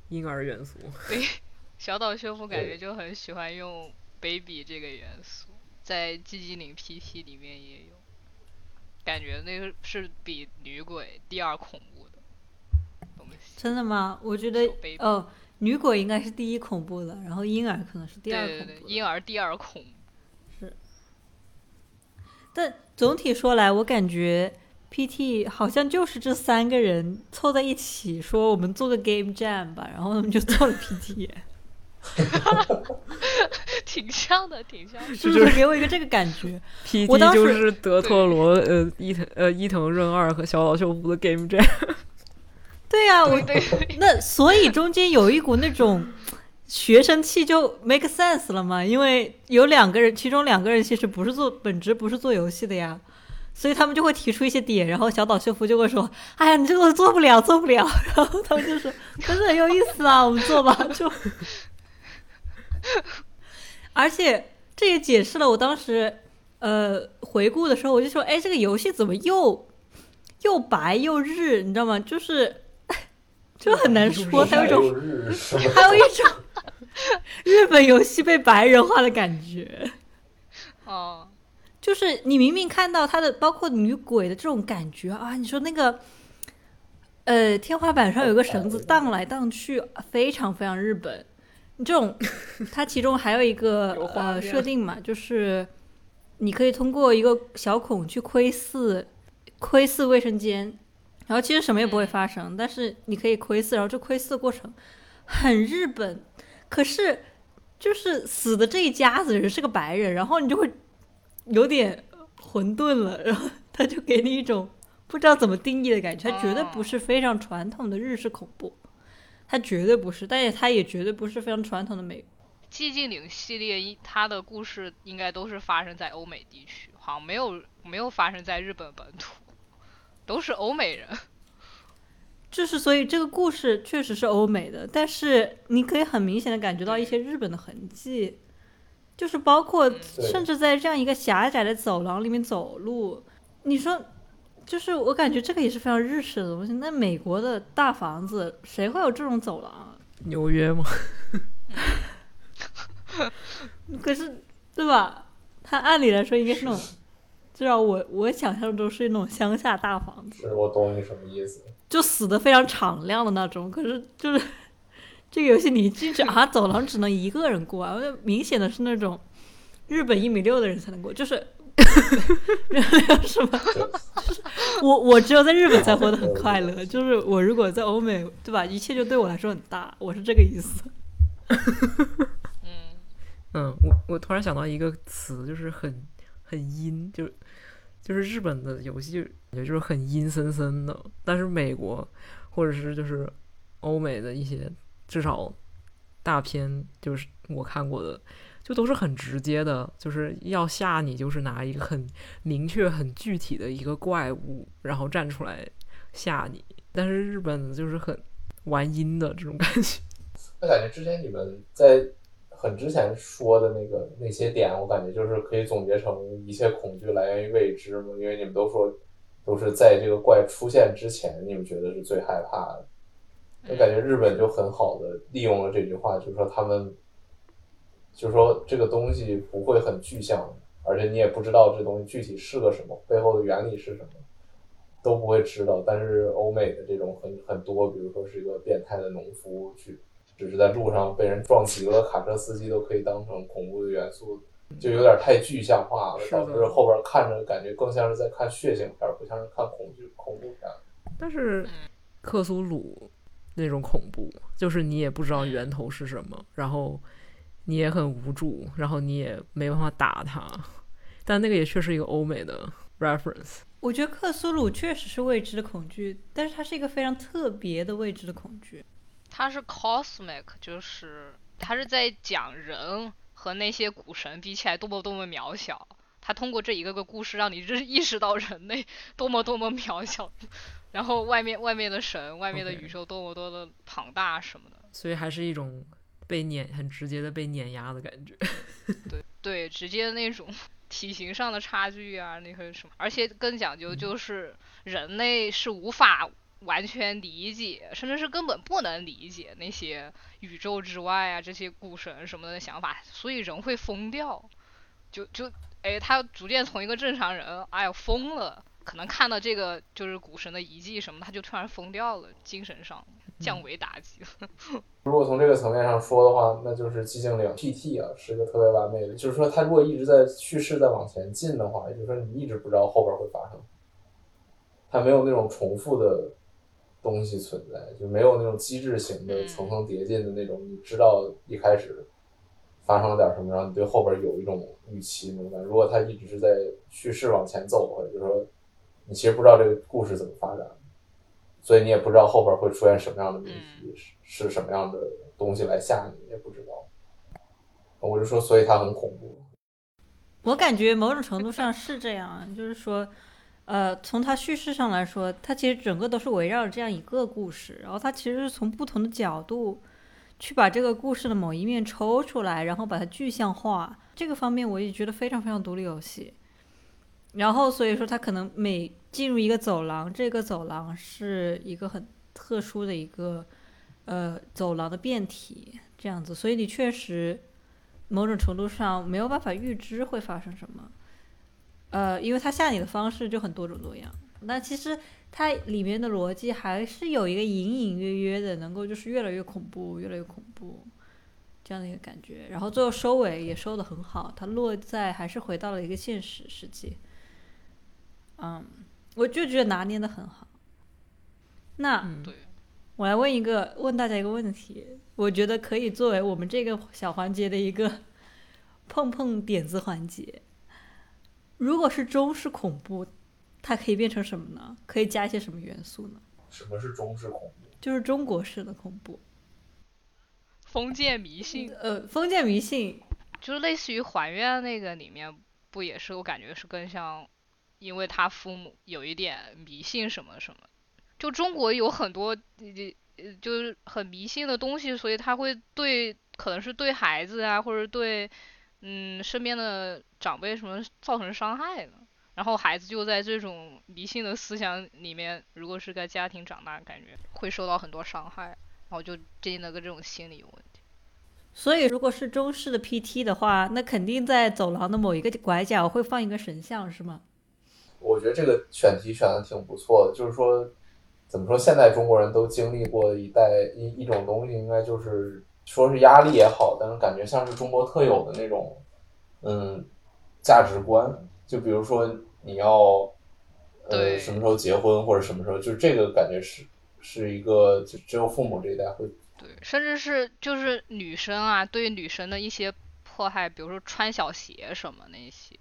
B: 婴儿元素，
D: 对，小岛修复感觉就很喜欢用 baby 这个元素，在《寂静岭 PT》里面也有，感觉那个是比女鬼第二恐怖的东西。
A: 真的吗？我觉得哦，女鬼应该是第一恐怖的，然后婴儿可能是第二
D: 对对对，
A: 恐怖的。
D: 婴儿第二恐怖。
A: 但总体说来，我感觉 PT 好像就是这三个人凑在一起说我们做个 Game Jam 吧，然后他们就做了 PT，
D: 挺像的，挺像的。
A: 是不是给我一个这个感觉
B: ？PT
A: 我当时
B: 就是德托罗呃伊藤呃伊藤润二和小岛秀夫的 Game Jam，
A: 对呀、我那所以 中间有一股那种学生气就 make sense 了嘛，因为有两个人，其中两个人其实不是做本职不是做游戏的呀，所以他们就会提出一些点，然后小岛秀夫就会说：“哎呀，你这个做不了，做不了。”然后他们就说：“可是很有意思啊，我们做吧。”就，而且这也解释了我当时呃回顾的时候，我就说：“哎，这个游戏怎么又又白又日？你知道吗？就是就很难说，还有一种？还有一种日本游戏被白人化的感觉，
D: 哦，
A: 就是你明明看到它的包括女鬼的这种感觉啊，你说那个。呃，天花板上有个绳子荡来荡去，非常非常日本。你这种，它其中还有一个呃设定嘛，就是你可以通过一个小孔去窥视窥视卫生间，然后其实什么也不会发生，但是你可以窥视，然后这窥视的过程很日本，可是就是死的这一家子人是个白人，然后你就会有点混沌了，然后他就给你一种不知道怎么定义的感觉，他绝对不是非常传统的日式恐怖，他绝对不是，但是他也绝对不是非常传统的美。
D: 寂静岭系列一它的故事应该都是发生在欧美地区，好像没有没有发生在日本本土，都是欧美人。
A: 就是所以这个故事确实是欧美的，但是你可以很明显的感觉到一些日本的痕迹，就是包括甚至在这样一个狭窄的走廊里面走路，你说，就是我感觉这个也是非常日式的东西。那美国的大房子谁会有这种走廊啊？
B: 纽约吗？
A: 可是对吧？它按理来说应该是那种，至少我我想象中是那种乡下大房子。
C: 是我懂你什么意思。
A: 就死的非常敞亮的那种。可是就是这个游戏你进去啊，走廊只能一个人过啊，明显的是那种日本一米六的人才能过，就是。什么？我我只有在日本才活得很快乐，就是我如果在欧美，对吧？一切就对我来说很大，我是这个意思。
D: 嗯，
B: 嗯，我我突然想到一个词，就是很很阴，就就是日本的游戏感觉就是很阴森森的，但是美国或者是就是欧美的一些至少大片，就是我看过的，就都是很直接的，就是要吓你，就是拿一个很明确、很具体的一个怪物，然后站出来吓你。但是日本就是很玩阴的这种感觉。
C: 我感觉之前你们在很之前说的那个那些点，我感觉就是可以总结成一切恐惧来源于未知嘛，因为你们都说都是在这个怪出现之前，你们觉得是最害怕的。我感觉日本就很好的利用了这句话，就是说他们，就是说这个东西不会很具象，而且你也不知道这东西具体是个什么，背后的原理是什么，都不会知道。但是欧美的这种很很多，比如说是一个变态的农夫去，只是在路上被人撞急了，卡车司机都可以当成恐怖的元素，就有点太具象化了，导致后边看着感觉更像是在看血腥片，不像是看恐惧恐怖片。
B: 但是克苏鲁那种恐怖，就是你也不知道源头是什么，然后你也很无助，然后你也没办法打它。但那个也确实一个欧美的 reference。
A: 我觉得克苏鲁确实是未知的恐惧，但是它是一个非常特别的未知的恐惧。
D: 它是 cosmic，就是它是在讲人和那些古神比起来多么多么渺小。他通过这一个个故事，让你认意识到人类多么多么渺小，然后外面外面的神、外面的宇宙多么多的庞大什么的。
B: 所以还是一种被碾很直接的被碾压的感觉。
D: 对，直接那种体型上的差距啊，那个什么，而且更讲究就是人类是无法完全理解，甚至是根本不能理解那些宇宙之外啊这些古神什么的想法，所以人会疯掉，就就哎，他逐渐从一个正常人，哎呀疯了。可能看到这个就是古神的遗迹什么，他就突然疯掉了，精神上降维打击。
C: 如果从这个层面上说的话，那就是寂静岭 PT 啊，是个特别完美的。就是说，他如果一直在叙事在往前进的话，也就是说你一直不知道后边会发生，他没有那种重复的东西存在，就没有那种机制型的
D: 嗯
C: 层层叠进的那种。你知道一开始发生了点什么，然后你对后边有一种预期那种感。如果它一直是在叙事往前走的话，就是说你其实不知道这个故事怎么发展。所以你也不知道后边会出现什么样的谜题，是是什么样的东西来吓你，也不知道。我就说，所以它很恐怖。
A: 我感觉某种程度上是这样，就是说，呃，从它叙事上来说，它其实整个都是围绕着这样一个故事，然后它其实是从不同的角度去把这个故事的某一面抽出来，然后把它具象化。这个方面我也觉得非常非常独立游戏。然后所以说，它可能每进入一个走廊，这个走廊是一个很特殊的一个呃走廊的变体，这样子，所以你确实。某种程度上没有办法预知会发生什么，呃，因为他吓你的方式就很多种多样。那其实它里面的逻辑还是有一个隐隐约约的，能够就是越来越恐怖，越来越恐怖这样的一个感觉。然后最后收尾也收的很好，它落在还是回到了一个现实世界。嗯，我就觉得拿捏的很好。那、
B: 嗯
D: 对
A: 我来问一个，问大家一个问题，我觉得可以作为我们这个小环节的一个 碰碰点子环节。如果是中式恐怖，它可以变成什么呢？可以加一些什么元素呢？
C: 什么是中式恐怖？
A: 就是中国式的恐怖，
D: 封建迷信，
A: 呃，封建迷信，
D: 就是类似于还愿那个里面，不也是我感觉是更像，因为他父母有一点迷信什么什么，就中国有很多呃呃就是很迷信的东西，所以他会对可能是对孩子啊，或者对嗯身边的长辈什么造成伤害的。然后孩子就在这种迷信的思想里面，如果是在家庭长大，感觉会受到很多伤害，然后就进了个这种心理有问题。
A: 所以如果是中式的 PT 的话，那肯定在走廊的某一个拐角会放一个神像，是吗？
C: 我觉得这个选题选的挺不错的，就是说，怎么说，现在中国人都经历过一代一一种东西，应该就是说是压力也好，但是感觉像是中国特有的那种，嗯，价值观。就比如说你要，呃，什么时候结婚或者什么时候，就是这个感觉是是一个，就只有父母这一代会
D: 对，甚至是就是女生啊，对女生的一些迫害，比如说穿小鞋什么那些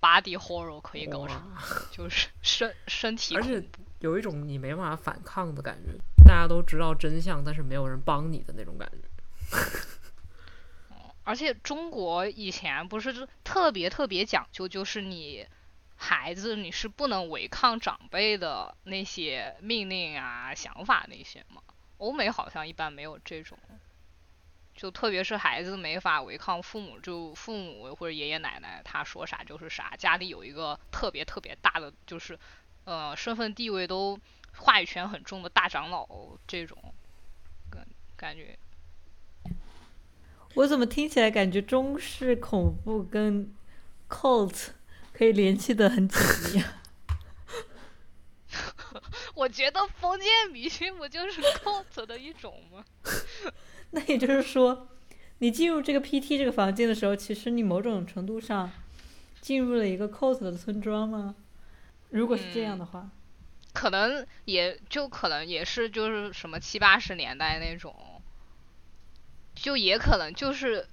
D: ，body horror 可以搞成，
B: 哇
D: 就是身身体
B: 而且。有一种你没办法反抗的感觉，大家都知道真相，但是没有人帮你的那种感觉。
D: 而且中国以前不是特别特别讲究，就是你孩子你是不能违抗长辈的那些命令啊、想法那些嘛。欧美好像一般没有这种，就特别是孩子没法违抗父母，就父母或者爷爷奶奶他说啥就是啥。家里有一个特别特别大的，就是呃身份地位都话语权很重的大长老这种感感觉。
A: 我怎么听起来感觉中式恐怖跟 cult 可以联系的很紧密啊？
D: 我觉得封建迷信不就是 cult 的一种吗？
A: 那也就是说，你进入这个 PT 这个房间的时候，其实你某种程度上进入了一个 cult 的村庄吗？如果是这样的话，
D: 可能也就可能也是就是什么七八十年代那种，就也可能就是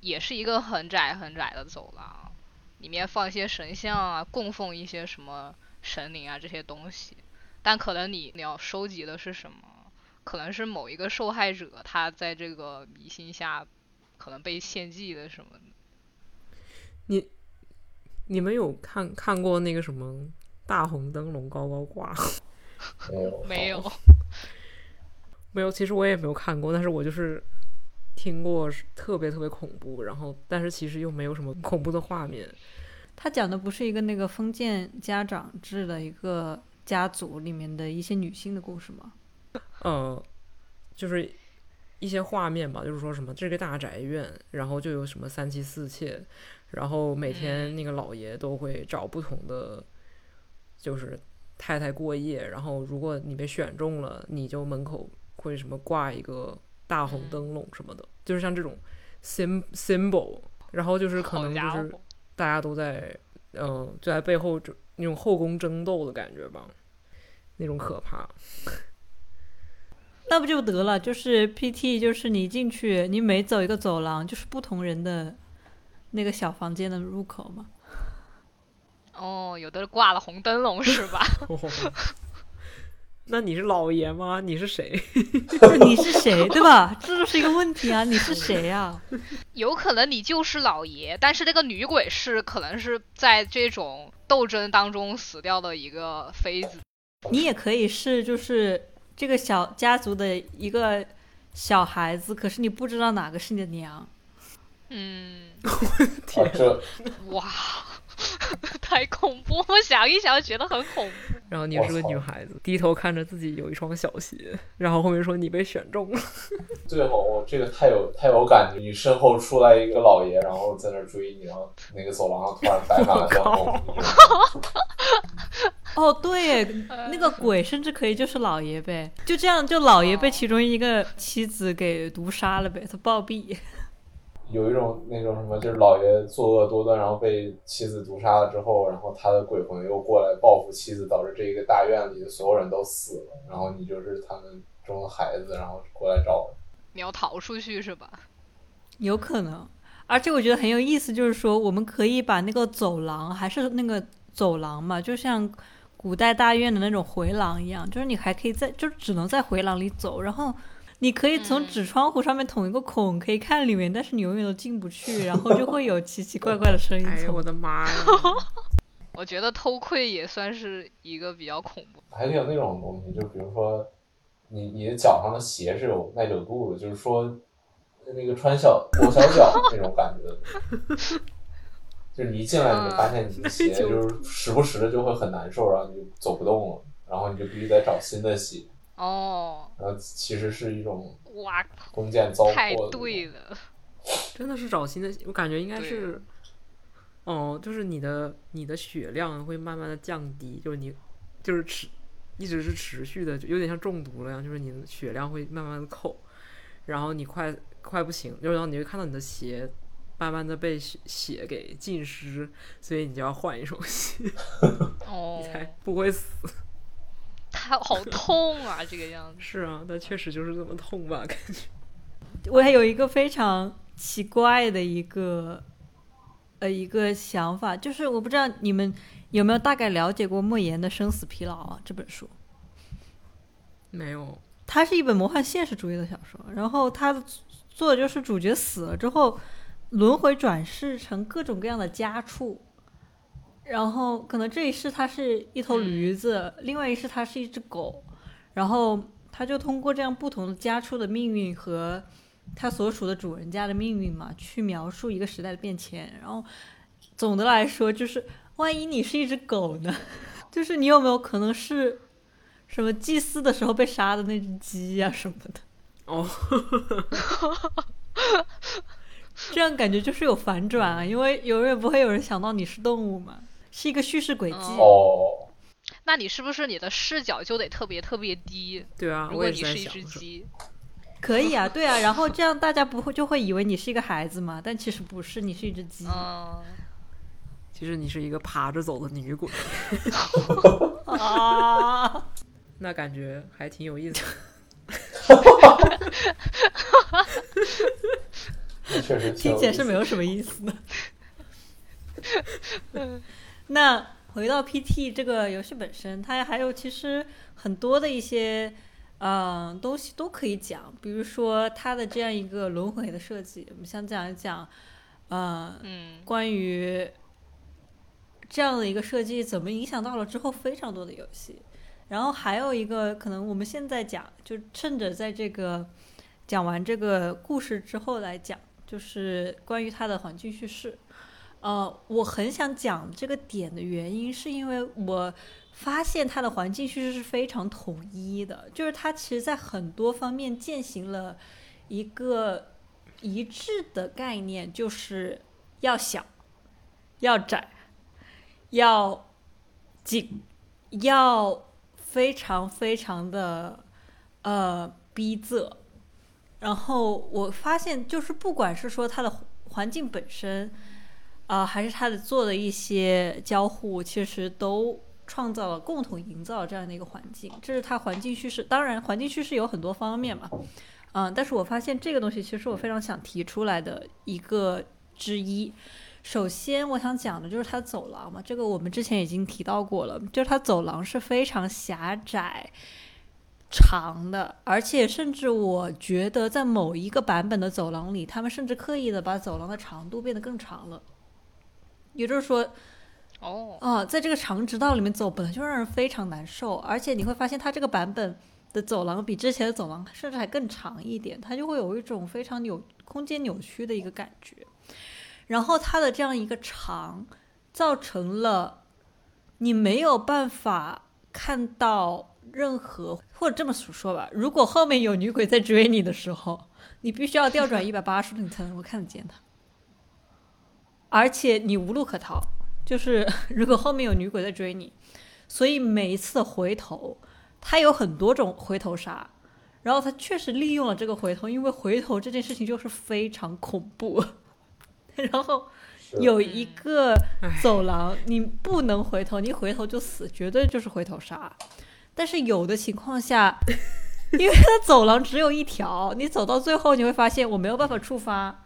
D: 也是一个很窄很窄的走廊，里面放一些神像啊，供奉一些什么神灵啊这些东西，但可能你你要收集的是什么？可能是某一个受害者他在这个迷信下可能被献祭的什么的。
B: 你们有看看过那个什么大红灯笼高高挂？
C: 没有
D: 没有。
B: 没有，其实我也没有看过，但是我就是听过特别特别恐怖，然后但是其实又没有什么恐怖的画面。
A: 他讲的不是一个那个封建家长制的一个家族里面的一些女性的故事吗？
B: 嗯，就是一些画面吧，就是说什么这个大宅院，然后就有什么三妻四妾，然后每天那个老爷都会找不同的就是太太过夜，然后如果你被选中了，你就门口会什么挂一个大红灯笼什么的，就是像这种 sim symbol，然后就是可能就是，大家都在嗯、呃就在背后就那种后宫争斗的感觉吧，那种可怕。
A: 那不就得了？就是 PT，就是你进去，你每走一个走廊，就是不同人的那个小房间的入口嘛。
D: 哦，有的挂了红灯笼是吧？
B: 那你是老爷吗？你是谁？
A: 你是谁，对吧？这就是一个问题啊！你是谁啊？
D: 有可能你就是老爷，但是那个女鬼是可能是在这种斗争当中死掉的一个妃子。
A: 你也可以是就是这个小家族的一个小孩子，可是你不知道哪个是你的娘。
D: 嗯，
C: 啊，这
D: 哇，太恐怖！我想一想觉得很恐怖。
B: 然后你是个女孩子，低头看着自己有一双小鞋，然后后面说你被选中了。
C: 最后我这个太有太有感觉，你身后出来一个老爷，然后在那儿追你，然后那个走廊上突然摆满了灯笼，你知道吗
A: 哦，对，那个鬼甚至可以就是老爷呗，就这样，就老爷被其中一个妻子给毒杀了呗，他暴毙。
C: 有一种那种什么，就是老爷作恶多端，然后被妻子毒杀了之后，然后他的鬼魂又过来报复妻子，导致这个大院里的所有人都死了，然后你就是他们中的孩子，然后过来找
D: 你要逃出去是吧？
A: 有可能，而且我觉得很有意思，就是说我们可以把那个走廊，还是那个走廊嘛，就像古代大院的那种回廊一样，就是你还可以在，就只能在回廊里走，然后你可以从
D: 嗯
A: 纸窗户上面捅一个孔，可以看里面，但是你永远都进不去，然后就会有奇奇怪怪的声音
B: 哎呀，我的妈呀！
D: 我觉得偷窥也算是一个比较恐怖。
C: 还可以有那种东西，就比如说你你的脚上的鞋是有耐久度的，就是说那个穿小裹小脚那种感觉，就是你一进来你就发现你的鞋就是时不时的就会很难受，然后你就走不动了，然后你就必须得找新的鞋，
D: 哦，
C: 呃其实是一种
D: 哇，
C: 弓箭糟
D: 太对了。
B: 真的是找新的，我感觉应该是，哦，就是你的你的血量会慢慢的降低，就是你就是持一直是持续的，就有点像中毒了一样，就是你的血量会慢慢的扣，然后你快快不行，就然后你会看到你的鞋慢慢的被血血给浸湿，所以你就要换一双鞋，
D: 哦
B: 你，才不会死。
D: 它好痛啊，这个样子。
B: 是啊，但确实就是这么痛吧，感觉。
A: 我还有一个非常奇怪的一个呃一个想法，就是我不知道你们有没有大概了解过莫言的《生死疲劳》啊这本书。
B: 没有，
A: 它是一本魔幻现实主义的小说，然后它的作者就是主角死了之后轮回转世成各种各样的家畜，然后可能这一世它是一头驴子，另外一世它是一只狗，然后它就通过这样不同的家畜的命运和它所属的主人家的命运嘛，去描述一个时代的变迁。然后总的来说，就是万一你是一只狗呢，就是你有没有可能是什么祭祀的时候被杀的那只鸡呀、什么的？
B: 哦，
A: 这样感觉就是有反转啊，因为永远不会有人想到你是动物嘛，是一个叙事轨迹。
D: 嗯
C: 哦，
D: 那你是不是你的视角就得特别特别低？
B: 对啊，我也在
D: 如果你是一只鸡，
A: 可以啊，对啊，然后这样大家不会就会以为你是一个孩子嘛，但其实不是，你是一只鸡。
D: 嗯，
B: 其实你是一个爬着走的女鬼，
A: 啊，
B: 那感觉还挺有意思
C: 确实挺
A: 听
C: 有意思
A: 起来是没有什么意思的。那回到 PT 这个游戏本身，它还有其实很多的一些嗯、呃东西都可以讲，比如说它的这样一个轮回的设计，我们想讲一讲，呃，
D: 嗯
A: 关于这样的一个设计怎么影响到了之后非常多的游戏。然后还有一个可能我们现在讲，就趁着在这个讲完这个故事之后来讲，就是关于它的环境叙事。呃，我很想讲这个点的原因，是因为我发现它的环境叙事是非常统一的，就是它其实在很多方面践行了一个一致的概念，就是要小、要窄、要紧、要非常非常的呃逼仄。然后我发现，就是不管是说它的环境本身。啊，还是他的做的一些交互，其实都创造了共同营造这样的一个环境，这是他环境叙事。当然，环境叙事有很多方面嘛，嗯，但是我发现这个东西其实我非常想提出来的一个之一。首先，我想讲的就是它走廊嘛，这个我们之前已经提到过了，就是它走廊是非常狭窄、长的，而且甚至我觉得在某一个版本的走廊里，他们甚至刻意的把走廊的长度变得更长了。也就是说，
D: 哦，
A: 啊，在这个长直道里面走，本来就让人非常难受，而且你会发现，它这个版本的走廊比之前的走廊甚至还更长一点，它就会有一种非常扭空间扭曲的一个感觉。然后它的这样一个长，造成了你没有办法看到任何，或者这么说吧，如果后面有女鬼在追你的时候，你必须要调转一百八十度，你才能够看得见她。而且你无路可逃，就是 如果后面有女鬼在追你，所以每一次的回头，他有很多种回头杀，然后他确实利用了这个回头，因为回头这件事情就是非常恐怖。然后有一个走廊你不能回头，你回头就死，绝对就是回头杀。但是有的情况下，因为它走廊只有一条，你走到最后你会发现我没有办法触发。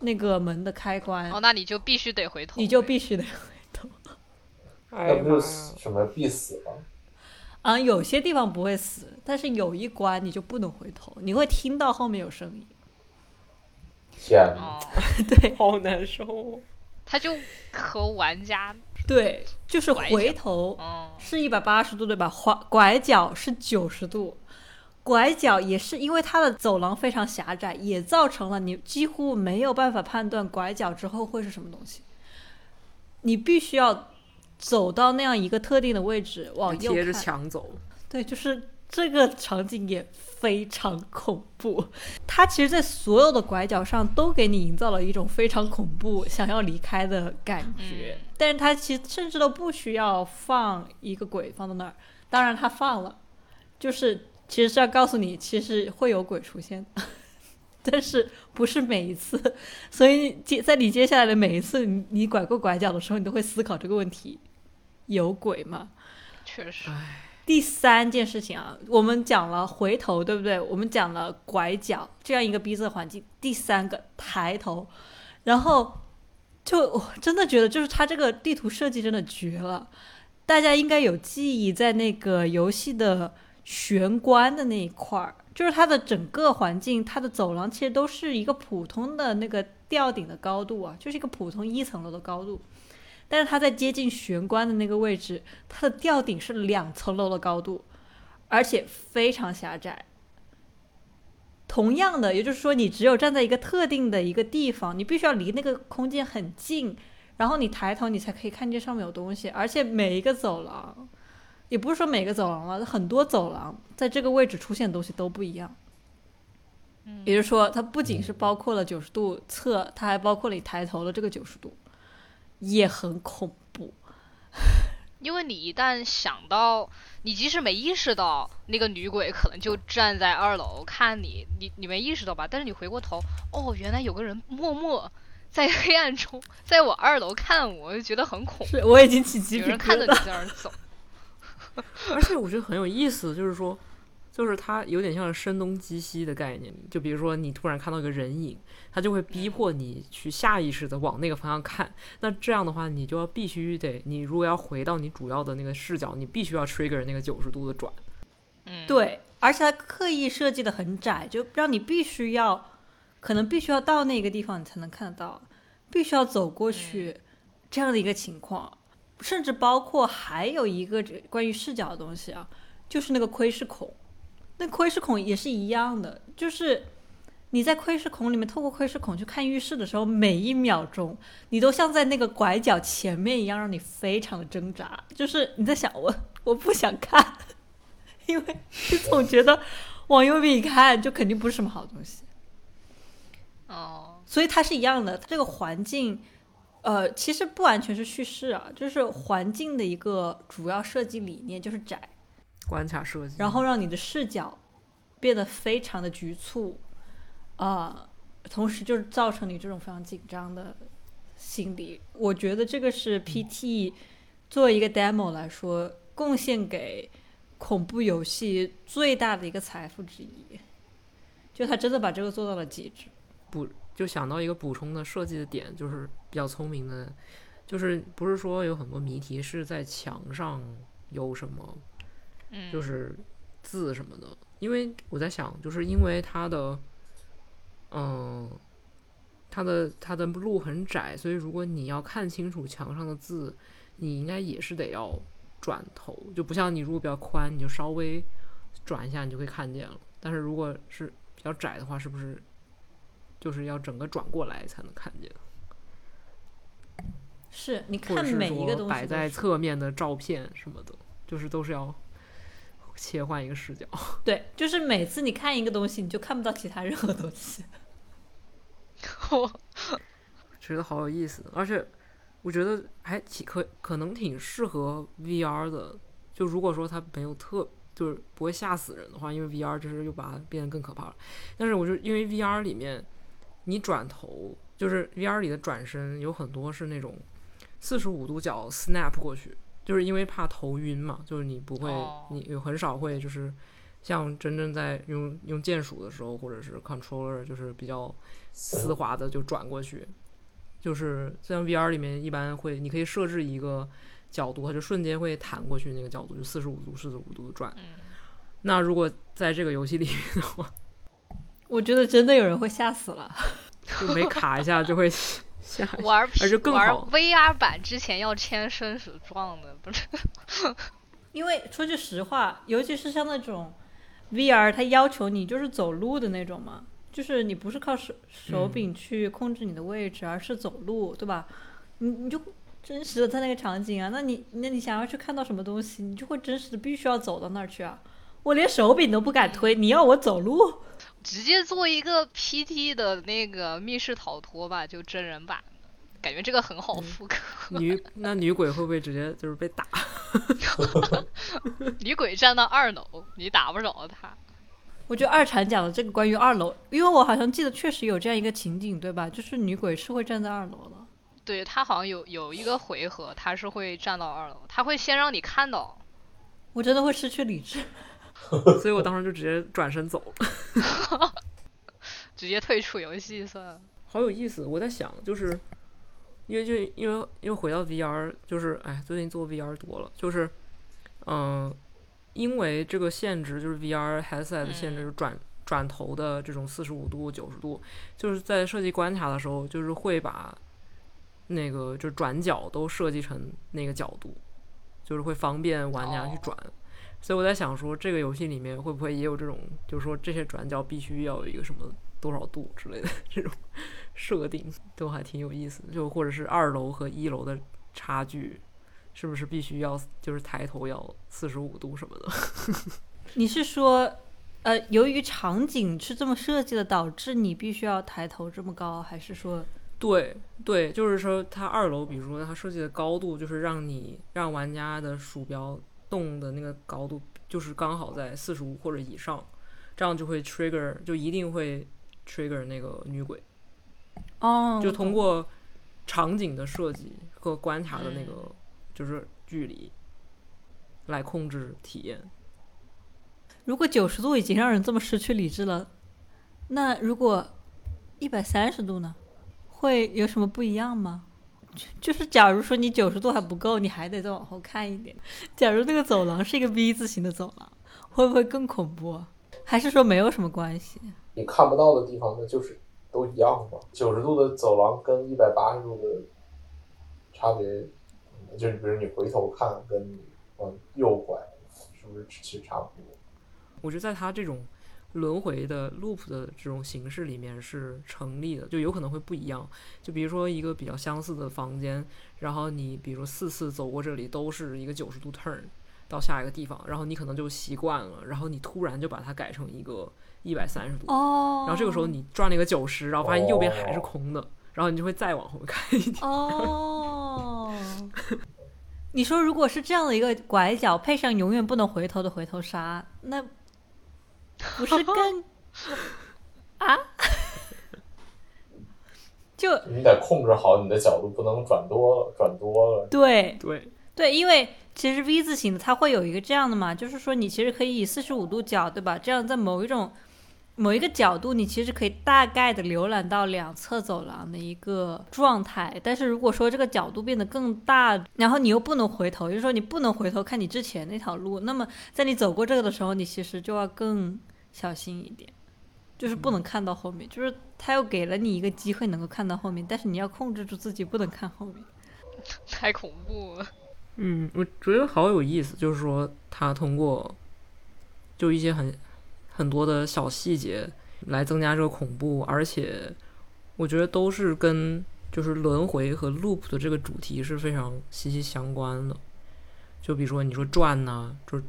A: 那个门的开关
D: 哦，那你就必须得回头，
A: 你就必须得回头。
C: 那不就什么必死吗？
A: 啊，有些地方不会死，但是有一关你就不能回头，你会听到后面有声音。
C: 天，
A: 对，
B: 好难受。
D: 他就和玩家
A: 对，就是回头是一百八十度对吧？拐拐角是九十度。拐角也是因为它的走廊非常狭窄，也造成了你几乎没有办法判断拐角之后会是什么东西。你必须要走到那样一个特定的位置，往右
B: 贴着墙走。
A: 对，就是这个场景也非常恐怖。它其实，在所有的拐角上都给你营造了一种非常恐怖、想要离开的感觉。但是它其实甚至都不需要放一个鬼放在那儿，当然它放了，就是。其实是要告诉你，其实会有鬼出现，但是不是每一次。所以接在你接下来的每一次，你你拐过拐角的时候，你都会思考这个问题：有鬼吗？
D: 确实。
A: 第三件事情啊，我们讲了回头，对不对？我们讲了拐角这样一个逼仄环境。第三个抬头，然后就我真的觉得，就是它这个地图设计真的绝了。大家应该有记忆，在那个游戏的。玄关的那一块儿，就是它的整个环境，它的走廊其实都是一个普通的那个吊顶的高度啊，就是一个普通一层楼的高度。但是它在接近玄关的那个位置，它的吊顶是两层楼的高度，而且非常狭窄。同样的，也就是说，你只有站在一个特定的一个地方，你必须要离那个空间很近，然后你抬头，你才可以看见上面有东西，而且每一个走廊。也不是说每个走廊了，很多走廊在这个位置出现的东西都不一样。也就是说，它不仅是包括了九十度侧，它还包括了你抬头的这个九十度，也很恐怖。
D: 因为你一旦想到，你即使没意识到那个女鬼可能就站在二楼看你，你你没意识到吧？但是你回过头，哦，原来有个人默默在黑暗中在我二楼看我，我就觉得很恐怖。
A: 我已经起鸡皮疙瘩。有
D: 人看着你在那儿走。
B: 而且我觉得很有意思，就是说，就是它有点像声东击西的概念。就比如说，你突然看到一个人影，它就会逼迫你去下意识的往那个方向看。那这样的话，你就要必须得，你如果要回到你主要的那个视角，你必须要 trigger 那个九十度的转。
D: 嗯，
A: 对，而且它刻意设计的很窄，就让你必须要，可能必须要到那个地方你才能看得到，必须要走过去这样的一个情况。甚至包括还有一个这关于视角的东西啊，就是那个窥视孔。那窥视孔也是一样的，就是你在窥视孔里面透过窥视孔去看浴室的时候，每一秒钟你都像在那个拐角前面一样，让你非常的挣扎。就是你在想我我不想看，因为你总觉得往右边一看就肯定不是什么好东西。
D: 哦，
A: 所以它是一样的，这个环境，呃，其实不完全是叙事啊，就是环境的一个主要设计理念就是窄，
B: 关卡设计，
A: 然后让你的视角变得非常的局促，啊、同时就是造成你这种非常紧张的心理。我觉得这个是 PT 作为一个 demo 来说，贡献给恐怖游戏最大的一个财富之一，就他真的把这个做到了极致。
B: 补就想到一个补充的设计的点，就是比较聪明的，就是不是说有很多谜题是在墙上有什么，
D: 嗯，
B: 就是字什么的，因为我在想，就是因为它的，嗯、它的它的路很窄，所以如果你要看清楚墙上的字，你应该也是得要转头，就不像你如果比较宽，你就稍微转一下你就可以看见了。但是如果是比较窄的话，是不是就是要整个转过来才能看见？
A: 是你看每一个东西摆在
B: 侧面的照片什么的，就是都是要切换一个视角。
A: 对，就是每次你看一个东西，你就看不到其他任何东西。
B: 觉得好有意思，而且我觉得还挺可可能挺适合 VR 的。就如果说它没有特就是不会吓死人的话，因为 VR 就是又把它变得更可怕了。但是我就因为 VR 里面你转头，就是 VR 里的转身有很多是那种四十五度角 snap 过去，就是因为怕头晕嘛，就是你不会，
D: 哦
B: 你有很少会就是像真正在用用键鼠的时候，或者是 controller 就是比较丝滑的就转过去。就是像 VR 里面一般会，你可以设置一个角度，它就瞬间会弹过去那个角度，就四十五度、四十五度的转。
D: 嗯
B: 那如果在这个游戏里面的话，
A: 我觉得真的有人会吓死了。
B: 就每卡一下就会下去。
D: 玩
B: 而且更
D: 玩
B: 好
D: VR 版之前要签生死状的，不是？
A: 因为说句实话，尤其是像那种 VR，它要求你就是走路的那种嘛，就是你不是靠手手柄去控制你的位置，而是走路，对吧？你你就真实的在那个场景啊，那你那你想要去看到什么东西，你就会真实的必须要走到那儿去啊。我连手柄都不敢推，你要我走路？
D: 直接做一个 PT 的那个密室逃脱吧，就真人版的，感觉这个很好复刻。
B: 女那女鬼会不会直接就是被打？
D: 女鬼站到二楼，你打不着她。
A: 我觉得二产讲的这个关于二楼，因为我好像记得确实有这样一个情景，对吧？就是女鬼是会站在二楼的。
D: 对她好像有有一个回合，她是会站到二楼，她会先让你看到。
A: 我真的会失去理智。
B: 所以我当时就直接转身走了。
D: 直接退出游戏算了。
B: 好有意思，我在想，就是因为就因为因为回到 VR，就是哎，最近做 VR 多了，就是嗯、因为这个限制，就是 VR headset 的限制，就是转转头的这种四十五度、九十度，就是在设计关卡的时候，就是会把那个就是转角都设计成那个角度，就是会方便玩家去
D: 哦
B: 转。所以我在想说，这个游戏里面会不会也有这种，就是说这些转角必须要有一个什么多少度之类的这种设定，都还挺有意思的。就或者是二楼和一楼的差距，是不是必须要就是抬头要四十五度什么的？
A: 你是说，呃，由于场景是这么设计的，导致你必须要抬头这么高，还是说，
B: 对对，就是说它二楼，比如说它设计的高度，就是让你让玩家的鼠标动的那个高度，就是刚好在四十五或者以上，这样就会 trigger，就一定会 trigger 那个女鬼。
A: 哦，
B: 就通过场景的设计和观察的那
D: 嗯
B: 个就是距离来控制体验。
A: 如果九十度已经让人这么失去理智了，那如果一百三十度呢？会有什么不一样吗？就就是假如说你九十度还不够，你还得再往后看一点。假如那个走廊是一个 V 字形的走廊，会不会更恐怖啊？还是说没有什么关系？
C: 你看不到的地方，那就是都一样嘛。九十度的走廊跟一百八十度的差别？就是比如你回头看，跟你往右拐，是不是其实差不多？
B: 我觉得在他这种轮回的 loop 的这种形式里面是成立的，就有可能会不一样。就比如说一个比较相似的房间，然后你比如四次走过这里都是一个九十度 turn 到下一个地方，然后你可能就习惯了，然后你突然就把它改成一个一百三十度，
A: 哦，
B: 然后这个时候你转了一个九十，然后发现右边还是空的，然后你就会再往后看一点。
A: 哦，你说如果是这样的一个拐角，配上永远不能回头的回头杀，那 不是更啊？就
C: 你得控制好你的角度，不能转多了，转多了。
A: 对
B: 对，
A: 对，因为其实 V 字形的它会有一个这样的嘛，就是说你其实可以以四十五度角，对吧？这样在某一种某一个角度，你其实可以大概的浏览到两侧走廊的一个状态。但是如果说这个角度变得更大，然后你又不能回头，也就是说你不能回头看你之前那条路，那么在你走过这个的时候，你其实就要更小心一点。就是不能看到后面，就是他又给了你一个机会能够看到后面，但是你要控制住自己不能看后面。
D: 太恐怖了。
B: 嗯，我觉得好有意思，就是说他通过就一些很很多的小细节来增加这个恐怖，而且我觉得都是跟就是轮回和 loop 的这个主题是非常息息相关的。就比如说你说转呐、就是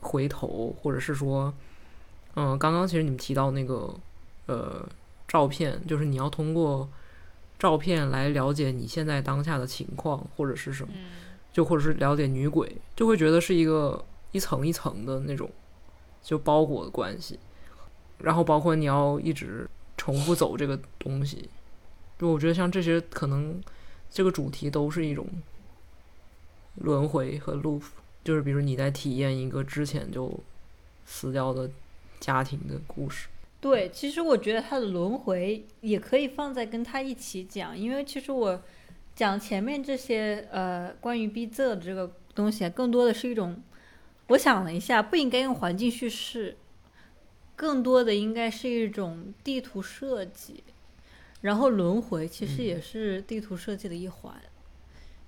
B: 回头，或者是说，嗯，刚刚其实你们提到那个呃照片，就是你要通过照片来了解你现在当下的情况或者是什么。
D: 嗯，
B: 就或者是了解女鬼，就会觉得是一个一层一层的那种就包裹的关系，然后包括你要一直重复走这个东西，就我觉得像这些可能这个主题都是一种轮回和 loop，就是比如你在体验一个之前就死掉的家庭的故事。
A: 对，其实我觉得他的轮回也可以放在跟他一起讲，因为其实我讲前面这些呃关于逼仄的这个东西啊，更多的是一种，我想了一下，不应该用环境叙事，更多的应该是一种地图设计，然后轮回其实也是地图设计的一环，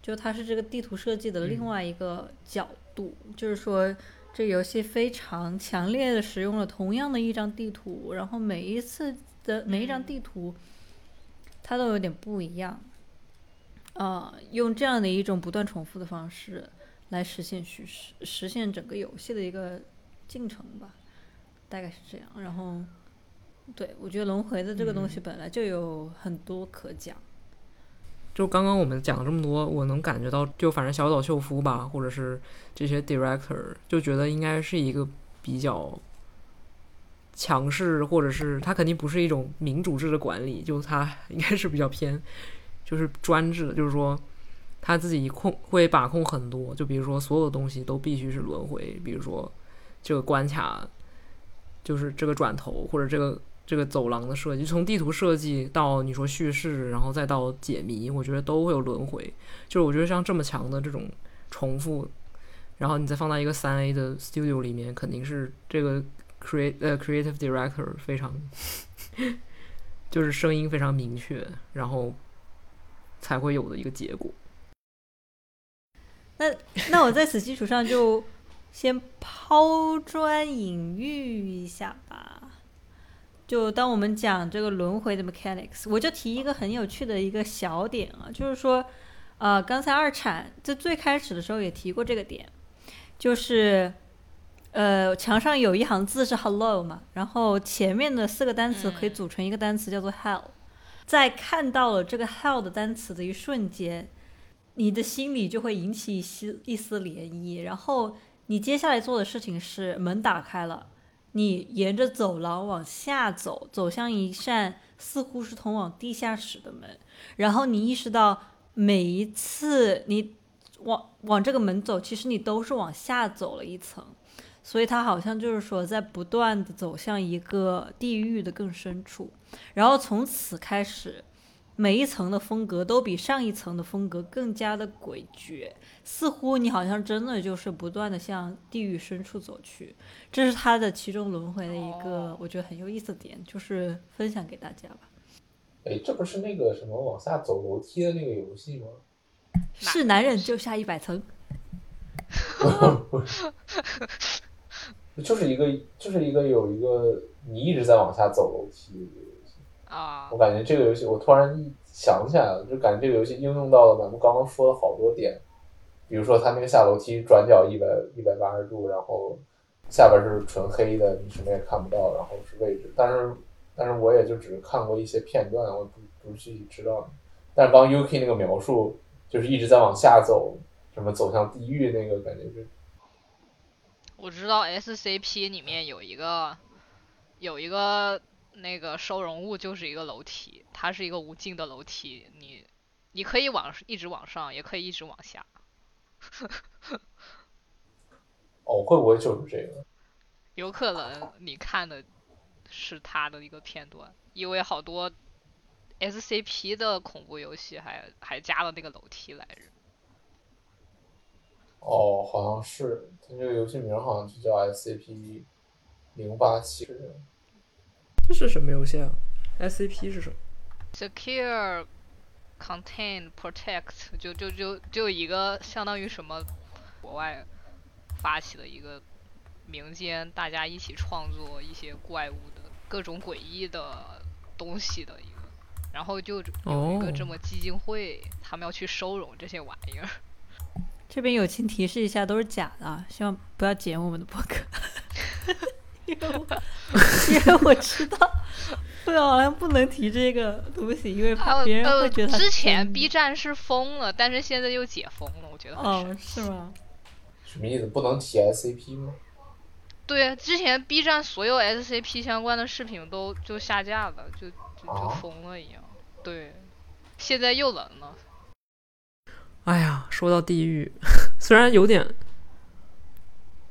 A: 就它是这个地图设计的另外一个角度，就是说。这游戏非常强烈的使用了同样的一张地图，然后每一次的每一张地图，它都有点不一样，啊、用这样的一种不断重复的方式来实现叙事，实现整个游戏的一个进程吧，大概是这样。然后，对我觉得轮回的这个东西本来就有很多可讲，
B: 就刚刚我们讲了这么多，我能感觉到，就反正小岛秀夫吧，或者是这些 director，就觉得应该是一个比较强势，或者是他肯定不是一种民主制的管理，就他应该是比较偏，就是专制的，就是说他自己控会把控很多，就比如说所有的东西都必须是轮回，比如说这个关卡，就是这个转头或者这个这个走廊的设计，从地图设计到你说叙事，然后再到解谜，我觉得都会有轮回。就是我觉得像这么强的这种重复，然后你再放在一个三 A 的 studio 里面，肯定是这个 create 呃 creative director 非常就是声音非常明确，然后才会有的一个结果。
A: 那那我在此基础上就先抛砖引玉一下吧。就当我们讲这个轮回的 mechanics，我就提一个很有趣的一个小点啊，就是说，呃，刚才二产在最开始的时候也提过这个点，就是，呃，墙上有一行字是 hello 嘛，然后前面的四个单词可以
D: 嗯。
A: 组成一个单词叫做 hell，在看到了这个 hell 的单词的一瞬间，你的心里就会引起一丝一丝涟漪，然后你接下来做的事情是门打开了，你沿着走廊往下走，走向一扇似乎是通往地下室的门，然后你意识到每一次你往往这个门走，其实你都是往下走了一层，所以它好像就是说在不断的走向一个地狱的更深处，然后从此开始。每一层的风格都比上一层的风格更加的诡谲，似乎你好像真的就是不断的向地狱深处走去。这是他的其中轮回的一个
D: 哦
A: 我觉得很有意思的点，就是分享给大家吧。
C: 哎，这不是那个什么往下走楼梯的那个游戏吗？
A: 是男人就下一百层。
C: 就是一个就是一个有一个你一直在往下走楼梯的一个游戏。
D: 啊
C: 我，感觉这个游戏，我突然一想起来了，就感觉这个游戏应用到了咱们刚刚说的好多点，比如说它那个下楼梯转角一百一百八十度，然后下边是纯黑的，你什么也看不到，然后是位置。但是但是我也就只是看过一些片段，我不不是具体知道。但是刚 UK 那个描述，就是一直在往下走，什么走向地狱那个感觉是，
D: 我知道 SCP 里面有一个有一个那个收容物，就是一个楼梯，它是一个无尽的楼梯，你你可以往一直往上，也可以一直往下。
C: 哦，会不会就是这个？
D: 有可能你看的是他的一个片段，因为好多 SCP 的恐怖游戏还还加了那个楼梯来着。
C: 哦，好像是，它这个游戏名好像就叫 SCP 零八七。
B: 这是什么游戏啊？SCP 是什么
D: ？Secure, Contain, Protect，就就就就一个相当于什么国外发起的一个民间大家一起创作一些怪物的各种诡异的东西的一个，然后就有一个
B: 哦
D: 这么基金会，他们要去收容这些玩意儿。
A: 这边友情提示一下，都是假的，啊，希望不要剪我们的博客，因为我因为我知道，对，好像不能提这个东西，因为别人
D: 呃，
A: 会觉得
D: 之前 B 站是封了，但是现在又解封了，我觉得很神
A: 哦
D: 奇。
A: 是吗？
C: 什么意思？不能提 SCP 吗？
D: 对，之前 B 站所有 SCP 相关的视频都就下架了，就就封了一样。对，现在又冷了。
B: 哎呀，说到地狱，虽然有点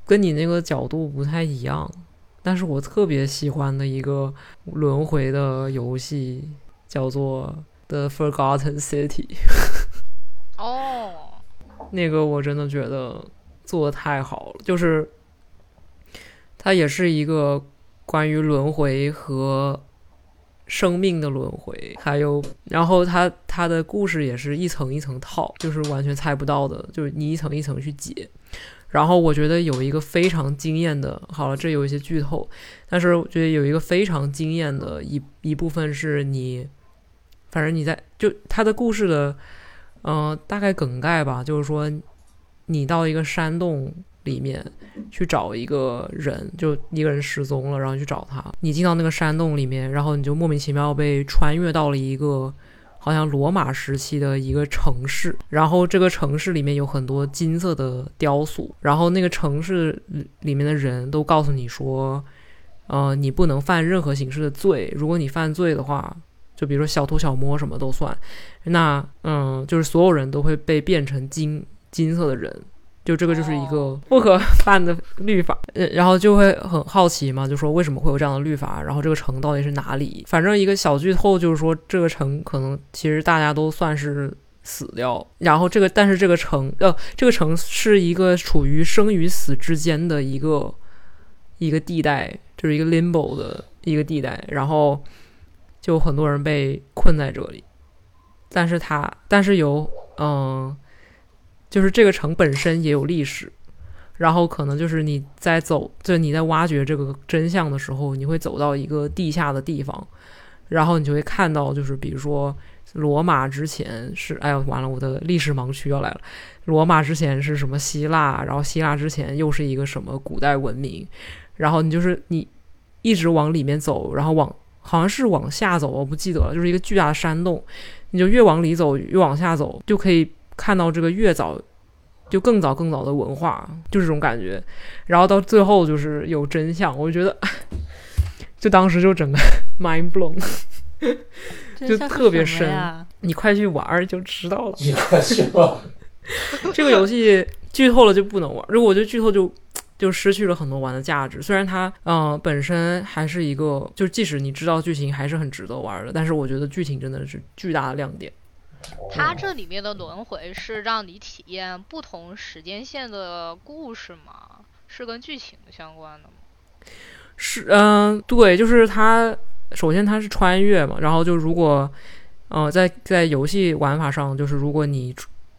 B: 跟你那个角度不太一样，但是我特别喜欢的一个轮回的游戏叫做《The Forgotten City》，
D: 哦，
B: 那个我真的觉得做的太好了，就是它也是一个关于轮回和生命的轮回，还有然后它它的故事也是一层一层套，就是完全猜不到的，就是你一层一层去解。然后我觉得有一个非常惊艳的，好了，这有一些剧透，但是我觉得有一个非常惊艳的一一部分是你，反正你在就他的故事的，嗯、大概梗概吧，就是说你到一个山洞里面去找一个人，就一个人失踪了，然后去找他。你进到那个山洞里面，然后你就莫名其妙被穿越到了一个好像罗马时期的一个城市，然后这个城市里面有很多金色的雕塑，然后那个城市里面的人都告诉你说，呃，你不能犯任何形式的罪，如果你犯罪的话。就比如说小偷小摸什么都算，那嗯，就是所有人都会被变成金金色的人，就这个就是一个不可犯的律法，呃，然后就会很好奇嘛，就说为什么会有这样的律法，然后这个城到底是哪里？反正一个小剧透就是说，这个城可能其实大家都算是死掉，然后这个但是这个城呃，这个城是一个处于生与死之间的一个一个地带，就是一个 limbo 的一个地带，然后就很多人被困在这里，但是他但是有嗯。就是这个城本身也有历史，然后可能就是你在走，就你在挖掘这个真相的时候，你会走到一个地下的地方，然后你就会看到，就是比如说罗马之前是，哎呀，完了，我的历史盲区要来了。罗马之前是什么希腊，然后希腊之前又是一个什么古代文明，然后你就是你一直往里面走，然后往好像是往下走，我不记得了，就是一个巨大的山洞，你就越往里走越往下走，就可以。看到这个越早，就更早更早的文化，就这种感觉。然后到最后就是有真相，我就觉得，就当时就整个 mind blown，就特别
A: 深
B: 你快去玩就知道了。
C: 你快去吧。
B: 这个游戏剧透了就不能玩，如果我觉得剧透就 就失去了很多玩的价值。虽然它嗯、呃本身还是一个，就即使你知道剧情还是很值得玩的，但是我觉得剧情真的是巨大的亮点。
D: 它这里面的轮回是让你体验不同时间线的故事吗？是跟剧情相关的吗？
B: 是，嗯、对，就是它。首先它是穿越嘛，然后就如果，呃，在在游戏玩法上，就是如果你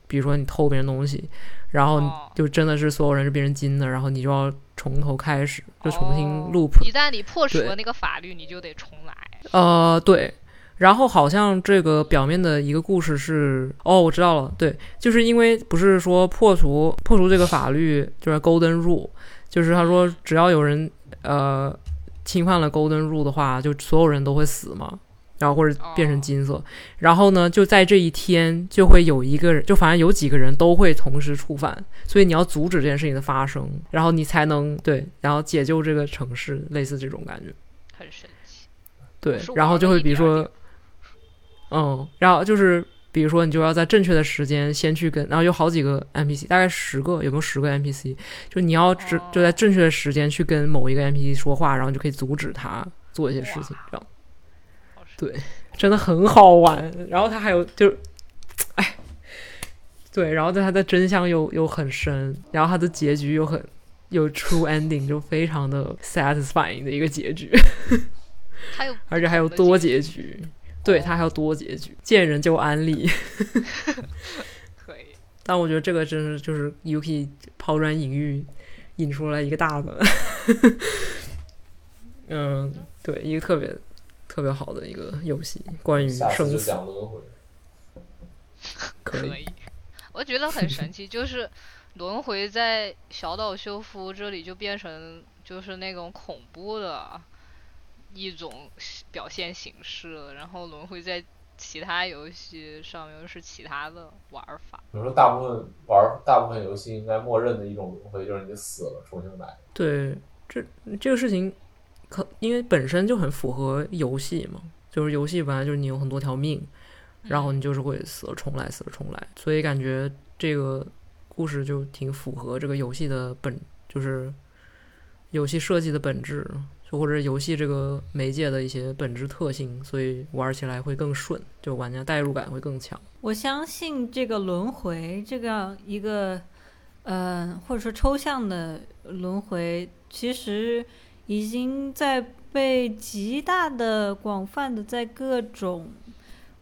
B: 比如说你偷别人东西，然后
D: 哦
B: 就真的是所有人是变成金的，然后你就要从头开始，就重新
D: 哦
B: loop。
D: 一旦你破除了那个法律，你就得重来。
B: 呃，对。然后好像这个表面的一个故事是，哦，我知道了，对，就是因为不是说破除破除这个法律就是 Golden Rule，就是他说只要有人呃侵犯了 Golden Rule 的话，就所有人都会死嘛，然后或者变成
D: 哦
B: 金色。然后呢，就在这一天就会有一个人，就反正有几个人都会同时触犯，所以你要阻止这件事情的发生，然后你才能对，然后解救这个城市，类似这种感觉。
D: 很神奇。
B: 对，然后就会比如说，嗯，然后就是比如说你就要在正确的时间先去跟，然后有好几个 NPC，大概十个，有没有十个 NPC？就你要只就在
D: 哦
B: 正确的时间去跟某一个 NPC 说话，然后你就可以阻止他做一些事情，这样对真的很好玩。然后他还有就，哎，对，然后它的真相又又很深，然后它的结局又很有 true ending，就非常的 satisfying 的一个结局。
D: 还有
B: 而且还有多
D: 结
B: 结局，对，他还有多结局，见人就安利。
D: 可以。
B: 但我觉得这个真是就是 Yuki 抛砖引玉，引出来一个大的，嗯，对，一个特别特别好的一个游戏，关于生死，可以，
D: 我觉得很神奇，就是轮回在小岛修夫这里就变成就是那种恐怖的一种表现形式了，然后轮回在其他游戏上面又是其他的玩法。
C: 比如说，大部分玩大部分游戏应该默认的一种轮回就是你死了重新来。
B: 对，这这个事情可因为本身就很符合游戏嘛，就是游戏本来就是你有很多条命，然后你就是会死了重来，死了重来，所以感觉这个故事就挺符合这个游戏的本，就是游戏设计的本质，就或者游戏这个媒介的一些本质特性，所以玩起来会更顺，就玩家代入感会更强。
A: 我相信这个轮回这样一个，呃，或者说抽象的轮回，其实已经在被极大的、广泛的在各种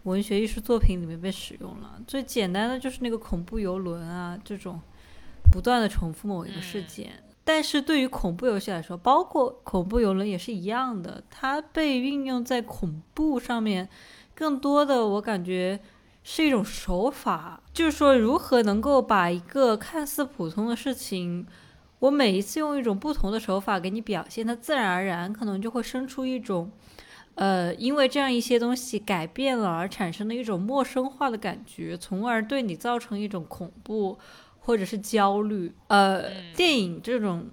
A: 文学艺术作品里面被使用了。最简单的就是那个恐怖游轮啊，这种不断的重复某一个事
D: 嗯
A: 件。但是对于恐怖游戏来说，包括恐怖游轮也是一样的，它被运用在恐怖上面，更多的我感觉是一种手法，就是说如何能够把一个看似普通的事情，我每一次用一种不同的手法给你表现，它自然而然可能就会生出一种，呃，因为这样一些东西改变了而产生的一种陌生化的感觉，从而对你造成一种恐怖或者是焦虑。呃，
D: 嗯
A: 电影这种。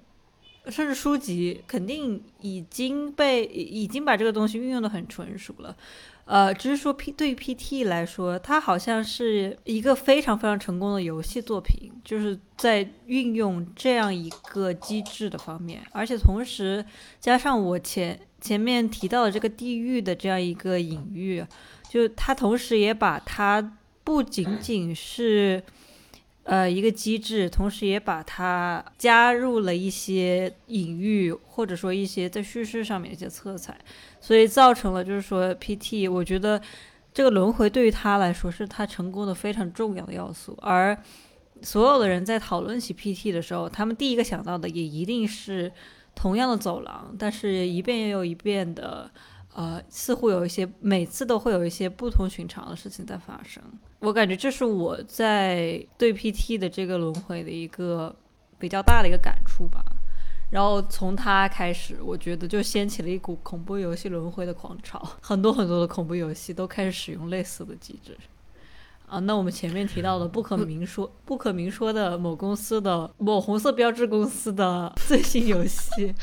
A: 甚至书籍肯定已经被已经把这个东西运用的很纯熟了，呃，只是说 P 对于 PT 来说，它好像是一个非常非常成功的游戏作品，就是在运用这样一个机制的方面，而且同时加上我前前面提到的这个地狱的这样一个隐喻，就它同时也把它不仅仅是呃一个机制，同时也把它加入了一些隐喻，或者说一些在叙事上面一些色彩。所以造成了就是说 PT，我觉得这个轮回对于他来说是他成功的非常重要的要素，而所有的人在讨论起 PT 的时候，他们第一个想到的也一定是同样的走廊，但是一遍又一遍的，呃，似乎有一些每次都会有一些不同寻常的事情在发生。我感觉这是我在对 PT 的这个轮回的一个比较大的一个感触吧。然后从他开始，我觉得就掀起了一股恐怖游戏轮回的狂潮，很多很多的恐怖游戏都开始使用类似的机制。啊，那我们前面提到的不可明说、不可明说的某公司的某红色标志公司的最新游戏，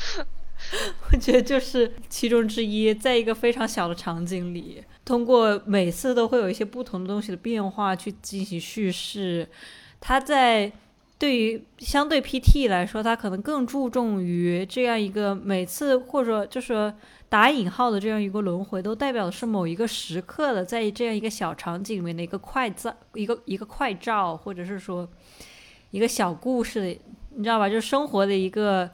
A: 我觉得就是其中之一，在一个非常小的场景里，通过每次都会有一些不同的东西的变化去进行叙事，它在。对于相对 PT 来说，它可能更注重于这样一个每次或者就是打引号的这样一个轮回，都代表的是某一个时刻的，在这样一个小场景里面的一个快照，一个一个快照，或者是说一个小故事，你知道吧？就是生活的一个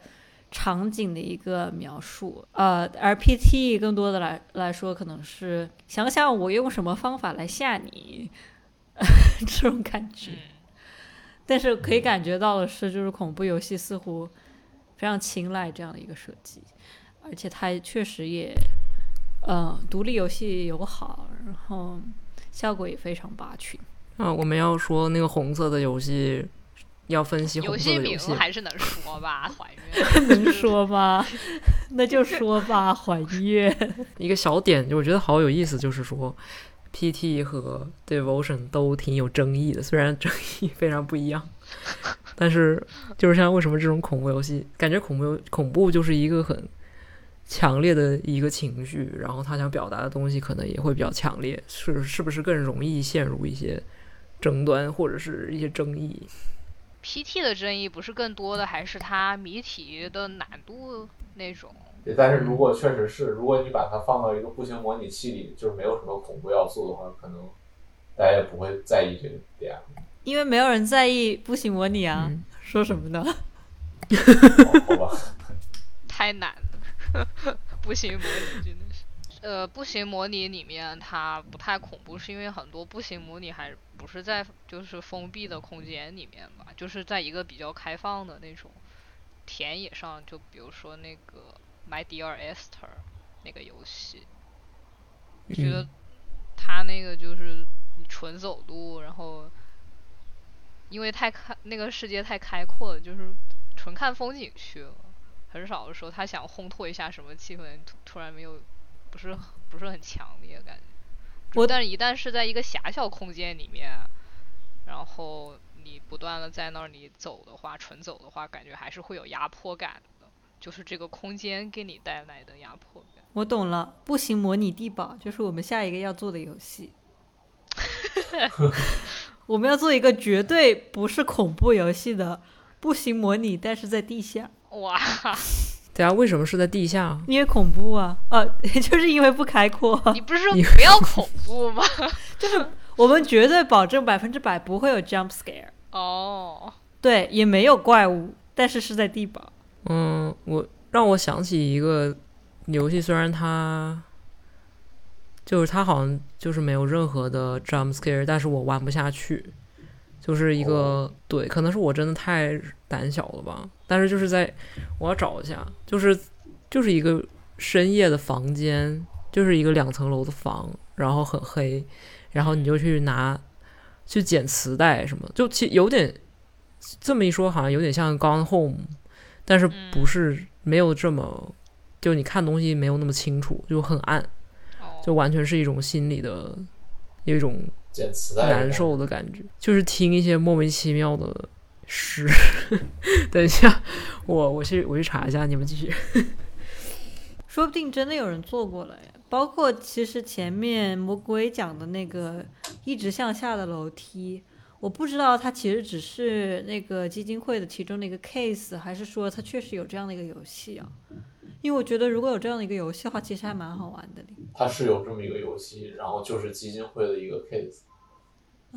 A: 场景的一个描述。呃，而 PT 更多的来来说，可能是想想我用什么方法来吓你 这种感觉。
D: 嗯，
A: 但是可以感觉到的是，就是恐怖游戏似乎非常青睐这样的一个设计，而且它确实也，嗯，独立游戏友好，然后效果也非常拔群。
B: 啊，我们要说那个红色的游戏，要分析
D: 游
B: 红色的游戏。
D: 还是能说吧，还原
A: 能说吗？那就说吧，还愿。
B: 一个小点，就我觉得好有意思，就是说，PT 和 Devotion 都挺有争议的，虽然争议非常不一样，但是就是像为什么这种恐怖游戏，感觉恐怖游恐怖就是一个很强烈的一个情绪，然后他想表达的东西可能也会比较强烈，是是不是更容易陷入一些争端或者是一些争议？
D: PT 的争议不是更多的还是它谜题的难度那种。
C: 对，但是如果确实是，如果你把它放到一个步行模拟器里，就是没有什么恐怖要素的话，可能大家也不会在意这个点。
A: 因为没有人在意步行模拟啊，
B: 嗯
A: 说什么呢？
C: 好好吧，
D: 太难了，步行模拟真的是。呃，步行模拟里面它不太恐怖，是因为很多步行模拟还不是在就是封闭的空间里面吧，就是在一个比较开放的那种田野上，就比如说那个 My Dear Esther 那个游戏，我觉得它那个就是你纯走路，然后因为太开那个世界太开阔了，就是纯看风景去了。很少的时候，他想烘托一下什么气氛，突突然没有，不是不是很强烈感觉。
A: 我
D: 但是一旦是在一个狭小空间里面，然后你不断的在那里走的话，纯走的话，感觉还是会有压迫感的，就是这个空间给你带来的压迫感。
A: 我懂了，步行模拟地堡就是我们下一个要做的游戏。我们要做一个绝对不是恐怖游戏的步行模拟，但是在地下，
D: 哇，
B: 对啊，为什么是在地下？
A: 因为恐怖啊，呃，就是因为不开阔。
D: 你不是说不要恐怖吗？
A: 就是我们绝对保证百分之百不会有 jump scare，
D: 哦，
A: 对，也没有怪物，但是是在地堡。
B: 嗯，我让我想起一个游戏，虽然它就是它好像就是没有任何的 jump scare，但是我玩不下去。就是一个、对，可能是我真的太胆小了吧。但是就是在我要找一下，就是就是一个深夜的房间，就是一个两层楼的房，然后很黑，然后你就去拿去捡磁带什么，就其有点这么一说，好像有点像《Gone Home》，但是不是没有这么，就你看东西没有那么清楚，就很暗，
D: 哦，
B: 就完全是一种心理的，有一种
C: 捡磁带
B: 难受的感觉，就是听一些莫名其妙的诗。等一下，我我去我去查一下，你们继续。
A: 说不定真的有人做过了耶。包括其实前面魔鬼讲的那个一直向下的楼梯，我不知道它其实只是那个基金会的其中的一个 case，还是说它确实有这样的一个游戏啊？因为我觉得如果有这样的一个游戏的话，其实还蛮好玩的。
C: 它是有这么一个游戏，然后就是基金会的一个 case。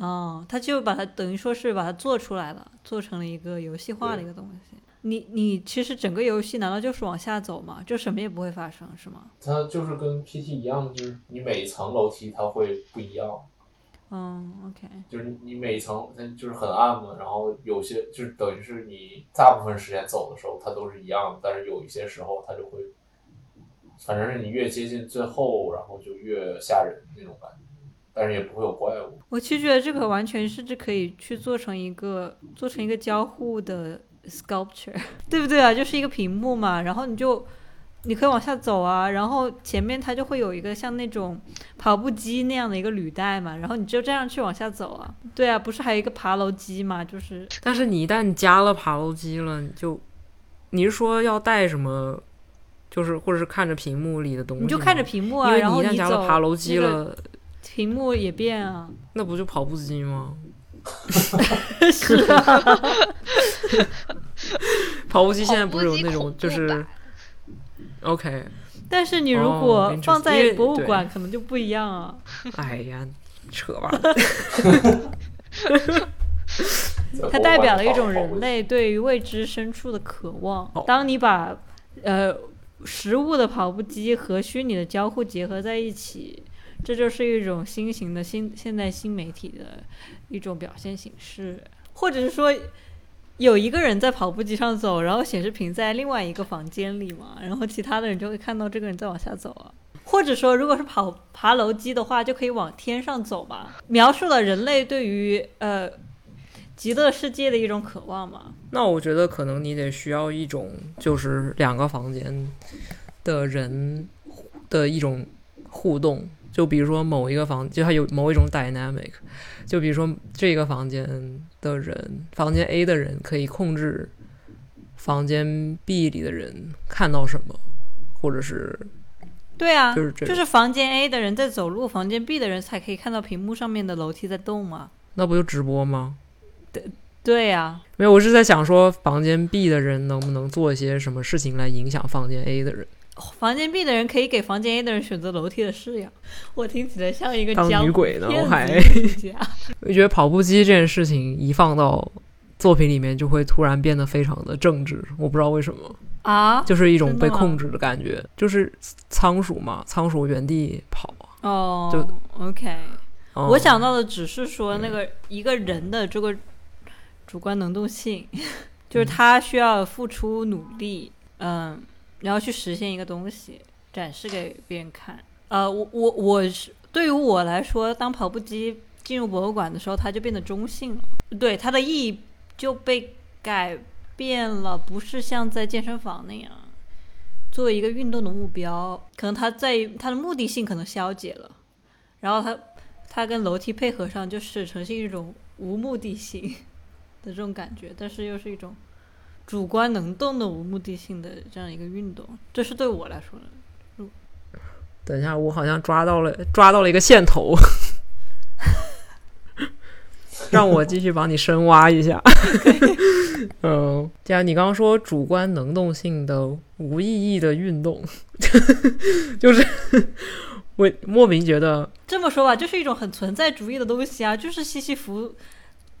A: 哦，他就把它等于说是把它做出来了，做成了一个游戏化的一个东西。你你其实整个游戏难道就是往下走吗？就什么也不会发生是吗？
C: 它就是跟 PT 一样，就是你每一层楼梯它会不一样，
A: 嗯，OK，
C: 就是你你每一层它就是很暗嘛，然后有些就是等于是你大部分时间走的时候它都是一样的，但是有一些时候它就会，反正是你越接近最后，然后就越吓人那种感觉，但是也不会有怪物。
A: 我其实觉得这个完全甚至可以去做成一个做成一个交互的 sculpture，对不对啊？就是一个屏幕嘛，然后你就你可以往下走啊，然后前面它就会有一个像那种跑步机那样的一个履带嘛，然后你就这样去往下走啊。对啊，不是还有一个爬楼机嘛？就是
B: 但是你一旦加了爬楼机了，你就你是说要带什么？就是或者是看着屏幕里的东西，
A: 你就看着屏幕啊，
B: 因为
A: 然后
B: 你一旦加了爬楼机
A: 那个
B: 了，
A: 屏幕也变啊。
B: 那不就跑步机吗？
A: 是啊，
B: 跑步机现在不是有那种就是 OK？
A: 但是你如
B: 哦
A: 果放在博物馆，可能就不一样啊。
B: 哎呀，扯吧。
A: 它代表了一种人类对于未知深处的渴望
B: 哦。
A: 当你把呃实物的跑步机和虚拟的交互结合在一起，这就是一种新型的新现代新媒体的一种表现形式。或者是说有一个人在跑步机上走，然后显示屏在另外一个房间里嘛，然后其他的人就会看到这个人在往下走啊。或者说，如果是跑爬楼机的话，就可以往天上走嘛，描述了人类对于呃极乐世界的一种渴望嘛。
B: 那我觉得可能你得需要一种，就是两个房间的人的一种互动，就比如说某一个房，就它有某一种 dynamic，就比如说这个房间的人，房间 A 的人可以控制房间 B 里的人看到什么，或者是
A: 对啊，
B: 就是这
A: 就是房间 A 的人在走路，房间 B 的人才可以看到屏幕上面的楼梯在动嘛。
B: 那不就直播吗？
A: 对呀、
B: 没有，我是在想说，房间 B 的人能不能做一些什么事情来影响房间 A 的人，
A: 房间 B 的人可以给房间 A 的人选择楼梯的式样。我听起来像一个
B: 当女鬼呢？我还 我觉得跑步机这件事情一放到作品里面，就会突然变得非常的政治，我不知道为什么，
A: 啊，
B: 就是一种被控制的感觉，就是仓鼠嘛，仓鼠原地跑。
A: 哦
B: 就
A: ，OK，、
B: 嗯
A: 我想到的只是说那个一个人的这个主观能动性，就是他需要付出努力，嗯，然后去实现一个东西，展示给别人看。呃，我我我是对于我来说，当跑步机进入博物馆的时候，它就变得中性了，对它的意义就被改变了，不是像在健身房那样。作为一个运动的目标，可能它在它的目的性可能消解了，然后它它跟楼梯配合上，就是呈现一种无目的性 的这种感觉，但是又是一种主观能动的无目的性的这样一个运动，这是对我来说的。
B: 等一下，我好像抓到了抓到了一个线头，让我继续帮你深挖一下。嗯，既然你刚刚说主观能动性的无意义的运动，就是我莫名觉得
A: 这么说吧，就是一种很存在主义的东西啊，就是西西弗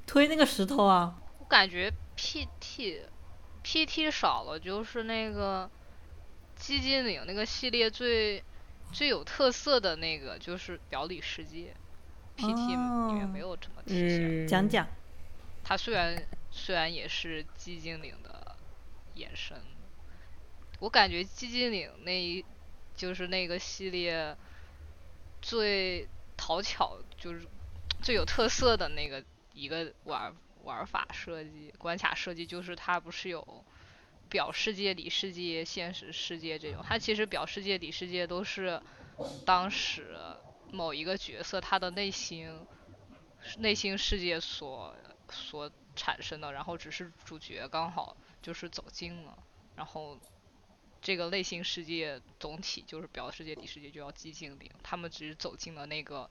A: 推那个石头啊，
D: 我感觉 PT PT 少了，就是那个寂静岭那个系列最最有特色的那个就是表里世界，PT 里面
A: 哦
D: 没有这么体现。
B: 嗯，
A: 讲讲。
D: 它虽然虽然也是寂静岭的延伸，我感觉寂静岭那一就是那个系列最讨巧，就是最有特色的那个一个玩玩法设计、关卡设计，就是它不是有表世界、里世界、现实世界这种，它其实表世界、里世界都是当时某一个角色他的内心内心世界所所产生的，然后只是主角刚好就是走进了，然后这个内心世界总体就是表世界、里世界就要寂静岭，他们只是走进了那个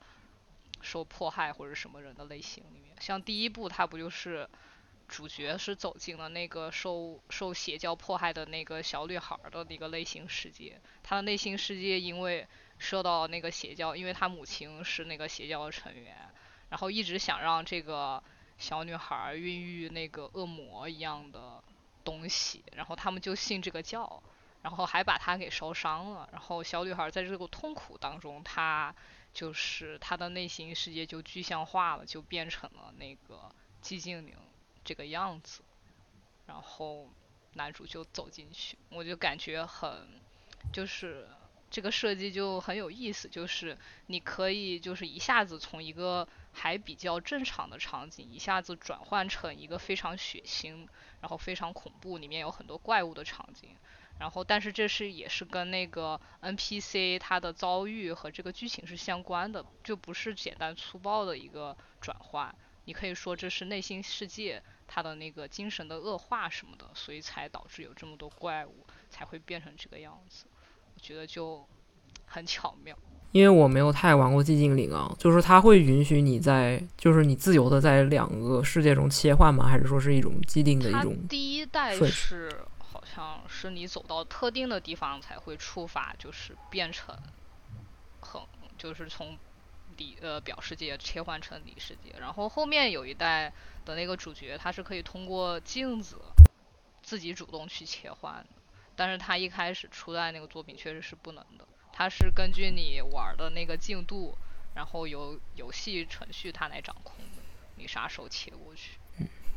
D: 受迫害或者什么人的类型里面。像第一部，它不就是主角是走进了那个受受邪教迫害的那个小女孩的那个内心世界，她的内心世界因为受到那个邪教，因为她母亲是那个邪教的成员，然后一直想让这个小女孩孕育那个恶魔一样的东西，然后他们就信这个教，然后还把她给烧伤了。然后小女孩在这个痛苦当中，她就是他的内心世界就具象化了，就变成了那个寂静岭这个样子。然后男主就走进去，我就感觉很，就是这个设计就很有意思，就是你可以就是一下子从一个还比较正常的场景，一下子转换成一个非常血腥，然后非常恐怖，里面有很多怪物的场景。然后，但是这是也是跟那个 NPC 它的遭遇和这个剧情是相关的，就不是简单粗暴的一个转换。你可以说这是内心世界它的那个精神的恶化什么的，所以才导致有这么多怪物才会变成这个样子。我觉得就很巧妙。
B: 因为我没有太玩过寂静岭啊，就是它会允许你在，就是你自由的在两个世界中切换吗？还是说是一种既定的一种？
D: 第一代是好像是你走到特定的地方才会触发，就是变成很就是从里呃表世界切换成里世界，然后后面有一代的那个主角他是可以通过镜子自己主动去切换，但是他一开始初代那个作品确实是不能的，他是根据你玩的那个进度，然后由游戏程序它来掌控，你啥时候切过去。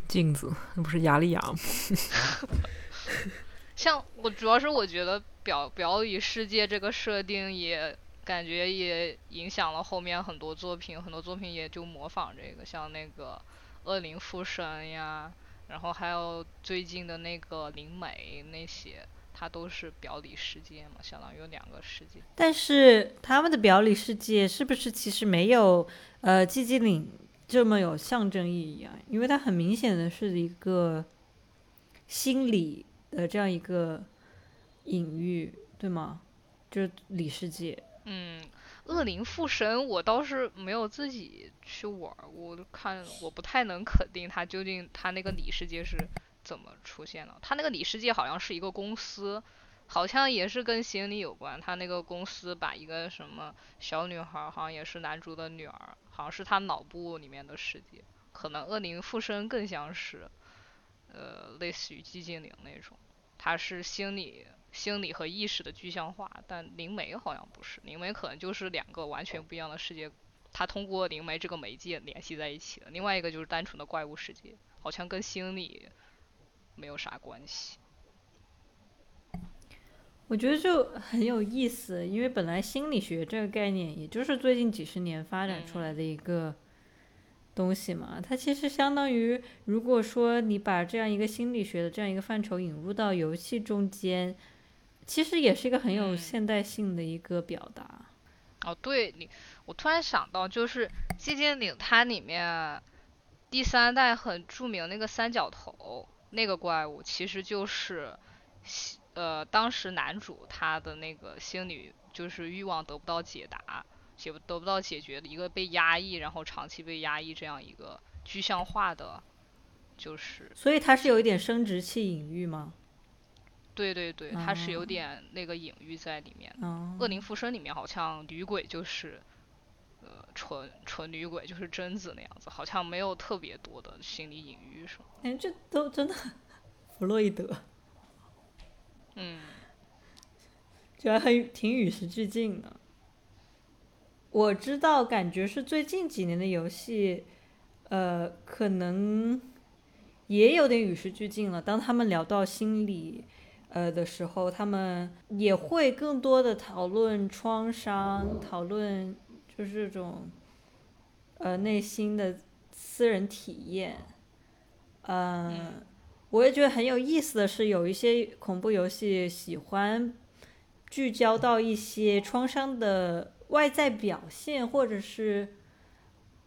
B: 镜子，那不是雅利亚吗？
D: 像我主要是我觉得表表里世界这个设定也感觉也影响了后面很多作品，很多作品也就模仿这个，像那个《恶灵附身》呀，然后还有最近的那个《灵媒》那些，它都是表里世界嘛，相当于有两个世界。
A: 但是他们的表里世界是不是其实没有呃寂静岭这么有象征意义啊？因为它很明显的是一个心理的这样一个隐喻，对吗？就是里世界。
D: 嗯，恶灵附身我倒是没有自己去玩儿，我看我不太能肯定他究竟他那个里世界是怎么出现的。他那个里世界好像是一个公司，好像也是跟心理有关。他那个公司把一个什么小女孩，好像也是男主的女儿，好像是他脑部里面的世界。可能恶灵附身更像是，呃，类似于寂静岭那种，它是心理。心理和意识的具象化，但灵媒好像不是，灵媒可能就是两个完全不一样的世界，它通过灵媒这个媒介联系在一起的。另外一个就是单纯的怪物世界，好像跟心理没有啥关系。
A: 我觉得就很有意思，因为本来心理学这个概念，也就是最近几十年发展出来的一个东西嘛。它其实相当于，如果说你把这样一个心理学的这样一个范畴引入到游戏中间，其实也是一个很有
D: 嗯
A: 现代性的一个表达。
D: 哦，对你，我突然想到，就是寂静岭它里面第三代很著名那个三角头那个怪物，其实就是呃当时男主他的那个心理就是欲望得不到解答，解不得不到解决的一个被压抑，然后长期被压抑这样一个具象化的，就是
A: 所以它是有一点生殖器隐喻吗？
D: 对对对，它是有
A: 哦
D: 点那个隐喻在里面的。
A: 嗯，
D: 恶灵附身里面好像女鬼就是，呃，纯纯女鬼就是贞子那样子，好像没有特别多的心理隐喻什么。
A: 哎，这都真的弗洛伊德，
D: 嗯，
A: 觉得很挺与时俱进的。我知道，感觉是最近几年的游戏，呃，可能也有点与时俱进了。当他们聊到心理，呃的时候，他们也会更多的讨论创伤，讨论就是这种，呃，内心的私人体验。嗯，我也觉得很有意思的是，有一些恐怖游戏喜欢聚焦到一些创伤的外在表现，或者是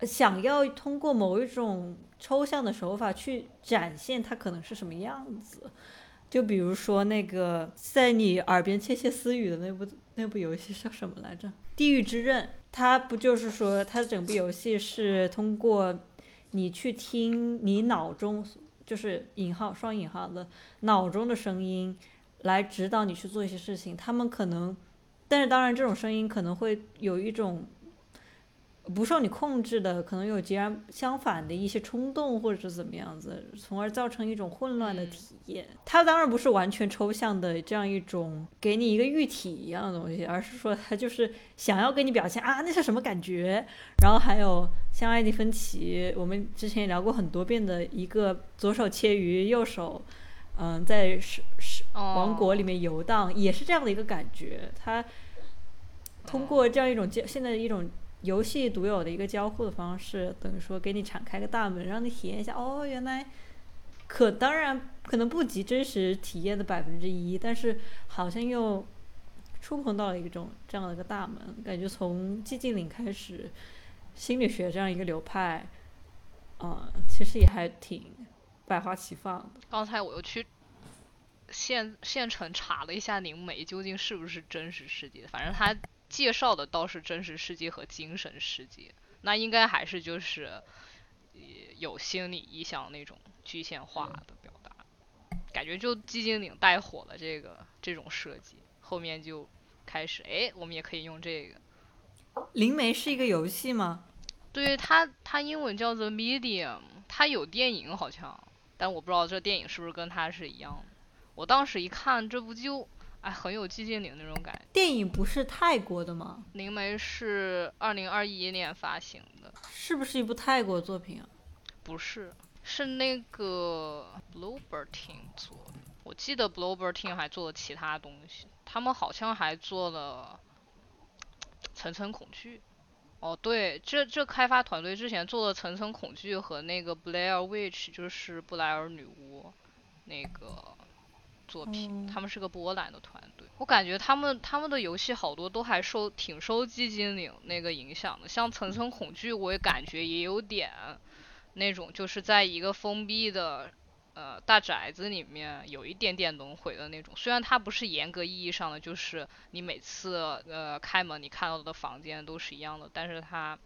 A: 想要通过某一种抽象的手法去展现它可能是什么样子。就比如说那个在你耳边窃窃私语的那部那部游戏叫什么来着？《地狱之刃》。它不就是说，它整部游戏是通过你去听你脑中，就是引号双引号的脑中的声音，来指导你去做一些事情。他们可能，但是当然，这种声音可能会有一种不受你控制的，可能有截然相反的一些冲动，或者是怎么样子，从而造成一种混乱的
D: 嗯
A: 体验。它当然不是完全抽象的这样一种给你一个喻体一样的东西，而是说它就是想要给你表现啊，那是什么感觉。然后还有像艾迪芬奇，我们之前也聊过很多遍的一个左手切鱼，右手嗯在是是王国里面游荡，也是这样的一个感觉。他通过这样一种交现在的一种游戏独有的一个交互的方式，等于说给你敞开个大门，让你体验一下哦，原来可当然可能不及真实体验的百分之一，但是好像又触碰到了一种这样的一个大门，感觉从寂静岭开始，心理学这样一个流派，嗯、其实也还挺百花齐放的。
D: 刚才我又去县县城查了一下灵媒究竟是不是真实世界，反正他介绍的倒是真实世界和精神世界，那应该还是就是呃有心理意向那种具象化的表达，感觉就寂静岭带火了这个这种设计，后面就开始哎，我们也可以用这个。
A: 灵媒是一个游戏吗？
D: 对它，它英文叫做 Medium，它有电影好像，但我不知道这电影是不是跟它是一样的。我当时一看，这不就哎很有寂静岭那种感觉。
A: 电影不是泰国的吗？
D: 灵媒是二零二一年发行的，
A: 是不是一部泰国作品啊？
D: 不是，是那个 Bluebird Team 做的，我记得 Bluebird Team 还做了其他东西，他们好像还做了层层恐惧。哦，对，这这开发团队之前做的层层恐惧和那个 Blair Witch，就是布莱尔女巫那个作品，他们是个波兰的团队。我感觉他们他们的游戏好多都还受挺受寂静岭那个影响的，像层层恐惧，我也感觉也有点那种就是在一个封闭的呃大宅子里面有一点点轮回的那种。虽然它不是严格意义上的，就是你每次呃开门你看到的房间都是一样的，但是它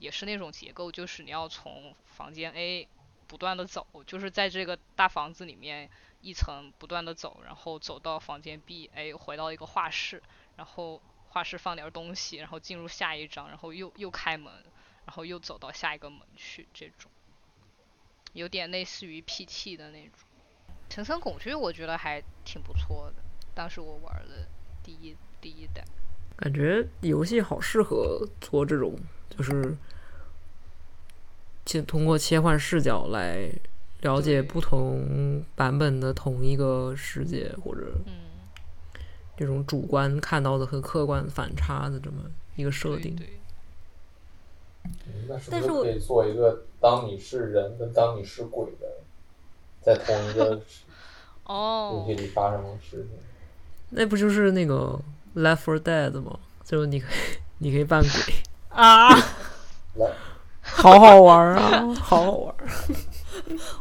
D: 也是那种结构，就是你要从房间 A 不断的走，就是在这个大房子里面。一层不断的走，然后走到房间 B，哎，回到一个画室，然后画室放点东西，然后进入下一章，然后又又开门，然后又走到下一个门去，这种有点类似于 PT 的那种。层层恐惧我觉得还挺不错的，当时我玩的第一第一代。
B: 感觉游戏好适合做这种，就是切通过切换视角来。了解不同版本的同一个世界，或者这种主观看到的和客观反差的这么一个设定。
C: 那是不是可以做一个当你是人跟当你是鬼的，在同一个 游戏里发生的事情？
B: 那不就是那个《Left for Dead》吗？就是你可以，你可以扮鬼
A: 啊，
B: 好好玩啊，好好玩。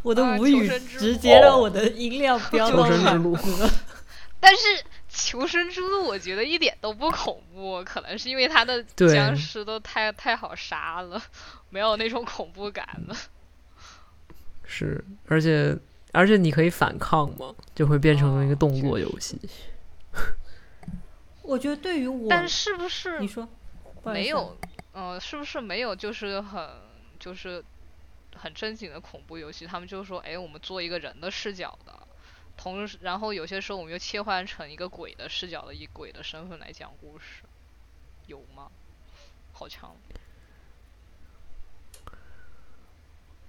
A: 我的无语直接让我的音量飙到满格。
D: 但是《求生之路》我觉得一点都不恐怖，可能是因为它的僵尸都太太好杀了，没有那种恐怖感了。
B: 是，而且而且你可以反抗嘛，就会变成一个动作游戏。
A: 我觉得对于我，
D: 但是不是
A: 你说
D: 没有？嗯，是不是没有？就是很就是。很正经的恐怖游戏，他们就说：“哎，我们做一个人的视角的，同时，然后有些时候我们又切换成一个鬼的视角的，以鬼的身份来讲故事，有吗？好强。”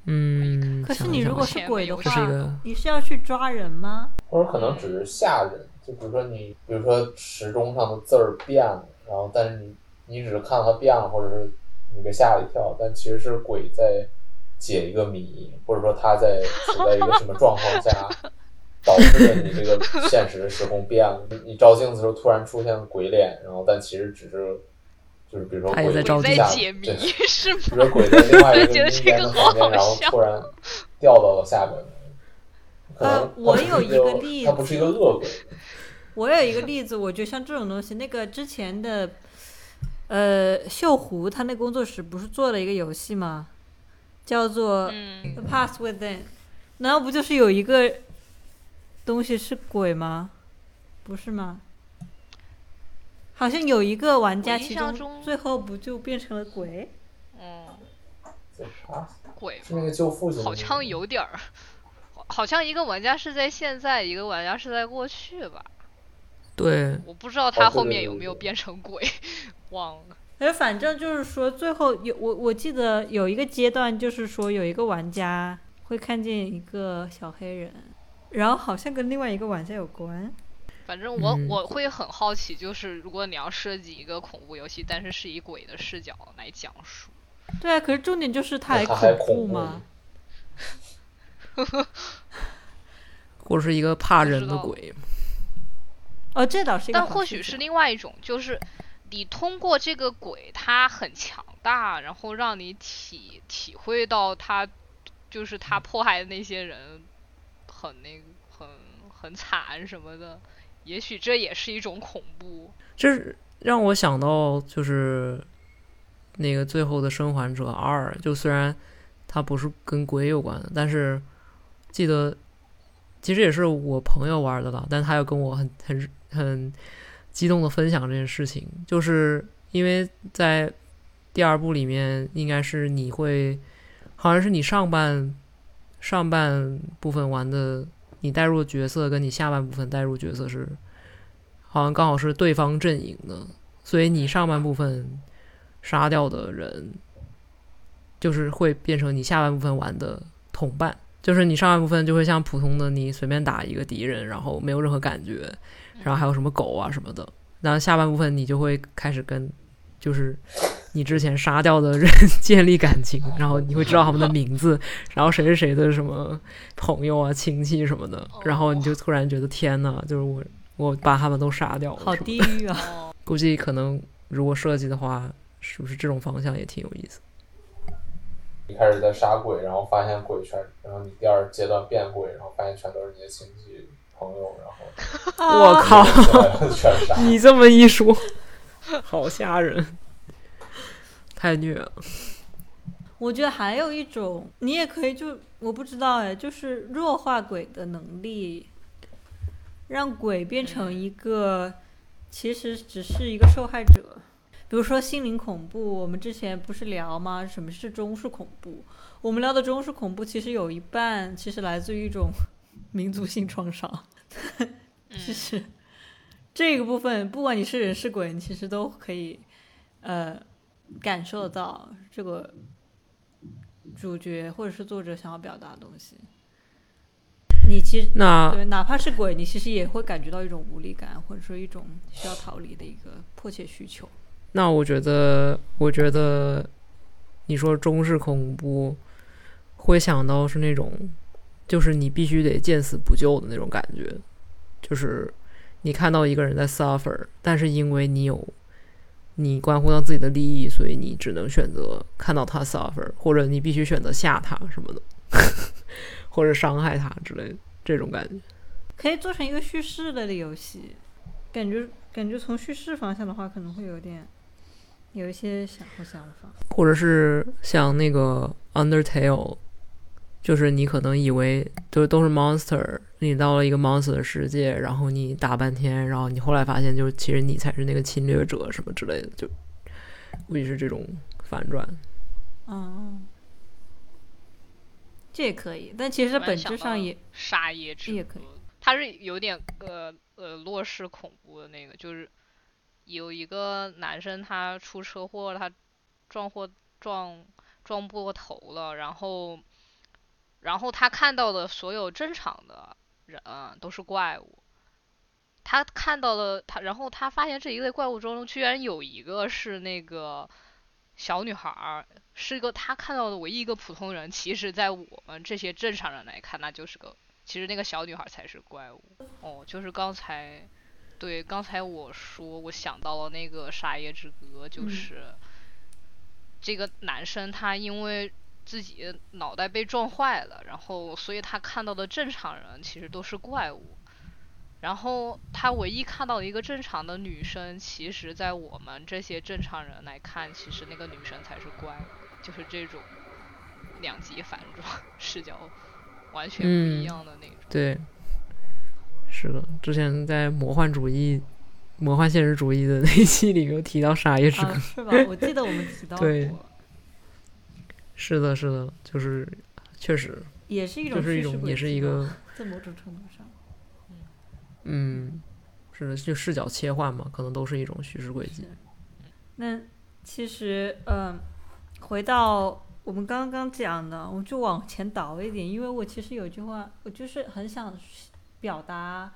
B: 嗯，
A: 可是你如果
B: 是
A: 鬼的
B: 话，
A: 你是要去抓人吗？
C: 或者可能只是吓人？就比如说你，比如说时钟上的字儿变了，然后但是你你只是看到它变了，或者是你被吓了一跳，但其实是鬼在。解一个谜，或者说他在处在一个什么状况下，导致了你这个现实的时空变了。你你照镜子的时候突然出现鬼脸，然后但其实只是就是比如说鬼
D: 在
C: 解
D: 谜，是吗？
C: 比如说鬼在另外一个阴间的房间，然后突然掉到了下边。
A: 呃，我有一个例子，
C: 他不是一个恶鬼。
A: 我有一个例子，我觉得像这种东西，那个之前的呃秀湖，他那工作室不是做了一个游戏吗？叫做《The Past Within》，难道不就是有一个东西是鬼吗？不是吗？好像有一个玩家其中最后不就变成了鬼？
D: 嗯，
C: 鬼是那个救父亲，
D: 好像有点儿，好像一个玩家是在现在，一个玩家是在过去吧？
B: 对，
D: 我不知道他后面有没有变成鬼，忘了。
A: 哎，反正就是说，最后有我我记得有一个阶段，就是说有一个玩家会看见一个小黑人，然后好像跟另外一个玩家有关。
D: 反正我我会很好奇，就是如果你要设计一个恐怖游戏，但是是以鬼的视角来讲述。
A: 对啊，可是重点就是它
C: 还
A: 恐
C: 怖
A: 吗？
B: 或者是一个怕人的鬼？
A: 哦，这倒是。
D: 但或许是另外一种，就是。你通过这个鬼，他很强大，然后让你体体会到他就是他迫害的那些人很那个很很惨什么的，也许这也是一种恐怖。
B: 这让我想到就是那个最后的生还者二，就虽然它不是跟鬼有关的，但是记得其实也是我朋友玩的吧，但他又跟我很很很。激动的分享这件事情，就是因为在第二部里面，应该是你会，好像是你上半上半部分玩的，你带入角色跟你下半部分带入角色是，好像刚好是对方阵营的，所以你上半部分杀掉的人，就是会变成你下半部分玩的同伴，就是你上半部分就会像普通的你随便打一个敌人，然后没有任何感觉，然后还有什么狗啊什么的。那下半部分你就会开始跟就是你之前杀掉的人 建立感情，然后你会知道他们的名字，然后谁是谁的什么朋友啊、亲戚什么的，然后你就突然觉得天呐，就是我我把他们都杀掉了，
A: 好地狱啊！
D: 哦，
B: 估计可能如果设计的话，是不是这种方向也挺有意思？
C: 一开始在杀鬼，然后发现鬼全，然后你第二阶段变鬼，然后发现全都是你的亲戚朋友，然后
B: 我靠！
C: 全杀。
B: 你这么一说，好吓人，太虐了。
A: 我觉得还有一种，你也可以就我不知道哎，就是弱化鬼的能力，让鬼变成一个其实只是一个受害者。比如说心灵恐怖，我们之前不是聊吗？什么是中式恐怖？我们聊的中式恐怖，其实有一半其实来自于一种民族性创伤，就是这个部分，不管你是人是鬼，你其实都可以呃感受到这个主角或者是作者想要表达的东西。你其实
B: 那
A: 对，哪怕是鬼，你其实也会感觉到一种无力感，或者说一种需要逃离的一个迫切需求。
B: 那我觉得，我觉得你说中式恐怖，会想到是那种，就是你必须得见死不救的那种感觉，就是你看到一个人在 suffer，但是因为你有你关乎到自己的利益，所以你只能选择看到他 suffer，或者你必须选择吓他什么的，或者伤害他之类的这种感觉。
A: 可以做成一个叙事类的游戏，感觉感觉从叙事方向的话，可能会有点有一些想或想法。
B: 或者是像那个 Undertale，就是你可能以为都都是 monster，你到了一个 monster 的世界，然后你打半天，然后你后来发现，就是其实你才是那个侵略者什么之类的，就估计是这种反转。
A: 嗯，这也可以，但其实本质上也
D: 沙耶之
A: 也可以
D: 歌，它是有点呃呃弱势恐怖的那个，就是有一个男生他出车祸，他撞祸撞撞破头了，然后然后他看到的所有正常的人都是怪物。他看到了他，然后他发现这一类怪物中居然有一个是那个小女孩儿，是一个他看到的唯一一个普通人。其实，在我们这些正常人来看，那就是个，其实那个小女孩才是怪物。哦，就是刚才，对，刚才我说我想到了那个《沙耶之歌》，就
A: 嗯
D: 是、这个男生他因为自己脑袋被撞坏了，然后所以他看到的正常人其实都是怪物。然后他唯一看到的一个正常的女生，其实，在我们这些正常人来看，其实那个女生才是怪物，就是这种两极反转视角完全不
B: 嗯
D: 一样的那种。
B: 对，是的，之前在魔幻主义、魔幻现实主义的那一期里面有提到《沙耶之歌》
A: 啊，是吧？我记得我们提到
B: 对
A: 过，
B: 是的，是的，就是确实
A: 也是一种
B: 就是一种，也是一个，
A: 在某种程度上，
B: 嗯，是的，就视角切换嘛，可能都是一种叙事轨迹。
A: 那其实，嗯、回到我们刚刚讲的，我就往前倒一点，因为我其实有句话，我就是很想表达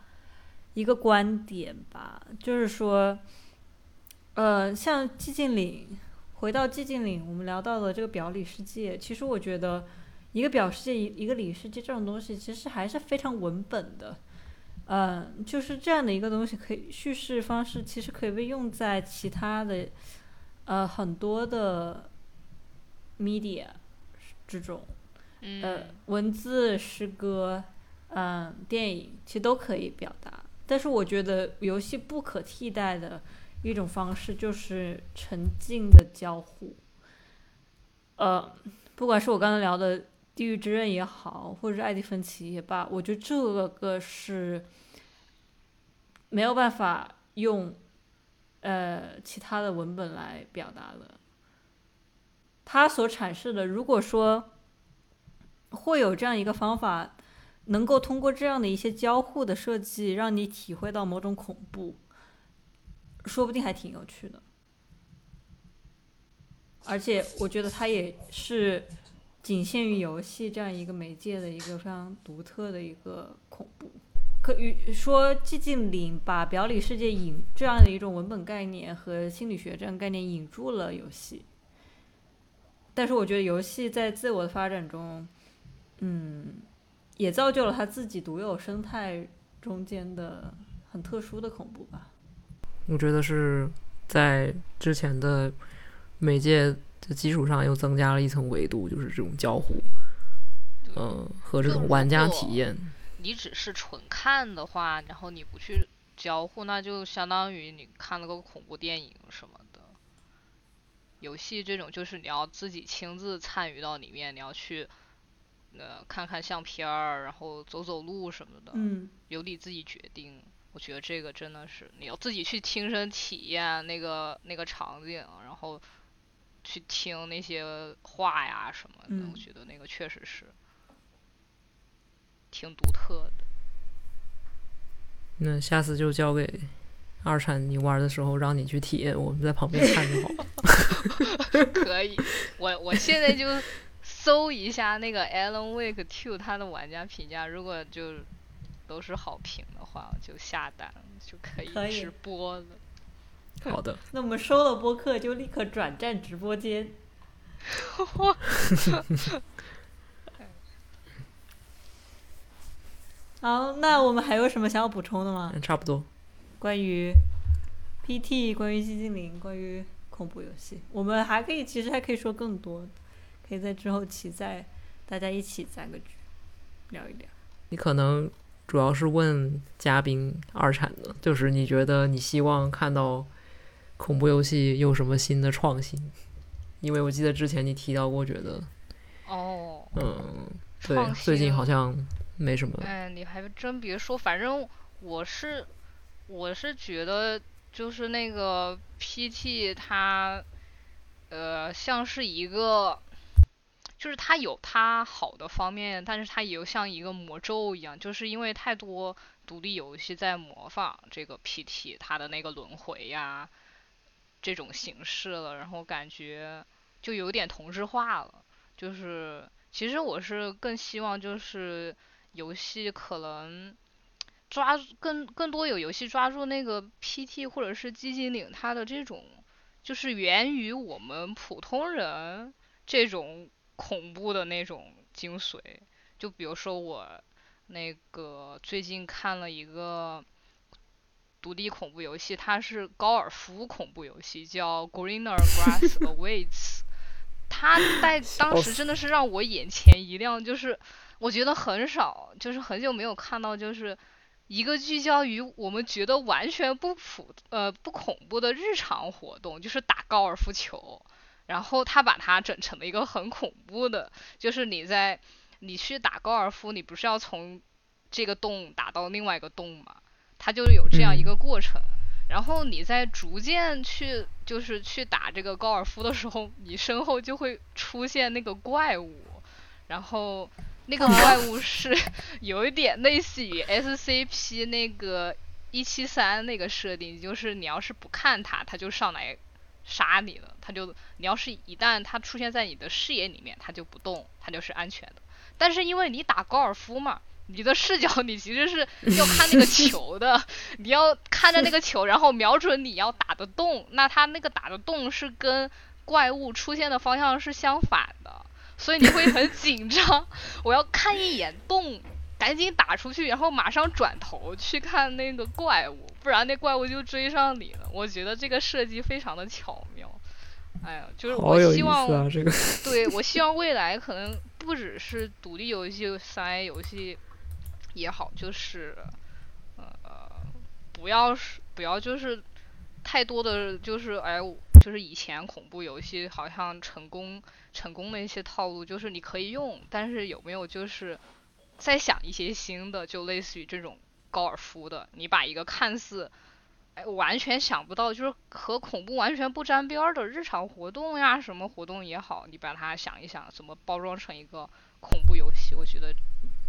A: 一个观点吧，就是说，呃，像寂静岭，回到寂静岭，我们聊到的这个表里世界，其实我觉得一个表世界，一一个里世界这种东西，其实还是非常文本的。嗯，就是这样的一个东西，可以叙事方式其实可以被用在其他的呃很多的 media 之中，
D: 嗯，
A: 呃，文字、诗歌，嗯、电影其实都可以表达。但是我觉得游戏不可替代的一种方式就是沉浸的交互。呃，不管是我刚才聊的《地狱之刃》也好，或者是《艾迪芬奇》也罢，我觉得这个是没有办法用呃其他的文本来表达的。它所阐释的，如果说会有这样一个方法，能够通过这样的一些交互的设计，让你体会到某种恐怖，说不定还挺有趣的。而且我觉得它也是仅限于游戏这样一个媒介的一个非常独特的一个恐怖。可以说，寂静岭把表里世界引这样的一种文本概念和心理学这样概念引入了游戏。但是我觉得游戏在自我的发展中，嗯，也造就了它自己独有生态中间的很特殊的恐怖吧。
B: 我觉得是在之前的媒介的基础上又增加了一层维度，就是这种交互，嗯，和这种玩家体验。
D: 你只是纯看的话，然后你不去交互，那就相当于你看了个恐怖电影什么的。游戏这种就是你要自己亲自参与到里面，你要去呃看看相片儿，然后走走路什么的，
A: 嗯，
D: 由你自己决定。我觉得这个真的是你要自己去亲身体验那个那个场景，然后去听那些话呀什么的。
A: 嗯
D: 我觉得那个确实是挺独特的。
B: 那下次就交给二产，你玩的时候让你去体验，我们在旁边看就好了。
D: 可以，我我现在就搜一下那个 Alan Wake Two 它的玩家评价，如果就都是好评的话，我就下单就可以直播了。
B: 好的，
A: 那我们收了播客就立刻转战直播间。好，那我们还有什么想要补充的吗？
B: 嗯，差不多。
A: 关于 PT，关于寂静岭，关于恐怖游戏，我们还可以，其实还可以说更多，可以在之后期再大家一起攒个局聊一聊。
B: 你可能主要是问嘉宾二产的，就是你觉得你希望看到恐怖游戏有什么新的创新？因为我记得之前你提到过，觉得
D: 哦，
B: 嗯，对，最近好像没什么。
D: 哎，你还真别说，反正我是我是觉得就是那个 PT 它呃像是一个，就是它有它好的方面，但是它也有像一个魔咒一样，就是因为太多独立游戏在模仿这个 PT 它的那个轮回呀这种形式了，然后感觉就有点同质化了。就是其实我是更希望就是游戏可能抓更更多有游戏抓住那个 PT 或者是寂静岭它的这种就是源于我们普通人这种恐怖的那种精髓。就比如说我那个最近看了一个独立恐怖游戏，它是高尔夫恐怖游戏，叫 Greener Grass Awaits。它在当时真的是让我眼前一亮，就是我觉得很少，就是很久没有看到，就是一个聚焦于我们觉得完全不普呃不恐怖的日常活动，就是打高尔夫球，然后他把它整成了一个很恐怖的，就是你在你去打高尔夫，你不是要从这个洞打到另外一个洞嘛？它就有这样一个过程。然后你在逐渐去就是去打这个高尔夫的时候，你身后就会出现那个怪物，然后那个怪物 是有一点类似于 SCP 那个一七三那个设定，就是你要是不看它，它就上来杀你了。他就你要是一旦他出现在你的视野里面，他就不动，他就是安全的。但是因为你打高尔夫嘛。你的视角，你其实是要看那个球的，你要看着那个球，然后瞄准你要打的洞。那他那个打的洞是跟怪物出现的方向是相反的，所以你会很紧张。我要看一眼洞，赶紧打出去，然后马上转头去看那个怪物，不然那怪物就追上你了。我觉得这个设计非常的巧妙。哎呀，就是我希望，
B: 啊！这个
D: 对我希望未来可能不只是独立游戏、三 A 游戏。也好，就是，呃，不要是不要就是太多的就是哎，就是以前恐怖游戏好像成功成功的一些套路，就是你可以用，但是有没有就是再想一些新的，就类似于这种高尔夫的，你把一个看似哎完全想不到，就是和恐怖完全不沾边儿的日常活动呀，什么活动也好，你把它想一想，怎么包装成一个恐怖游戏，我觉得。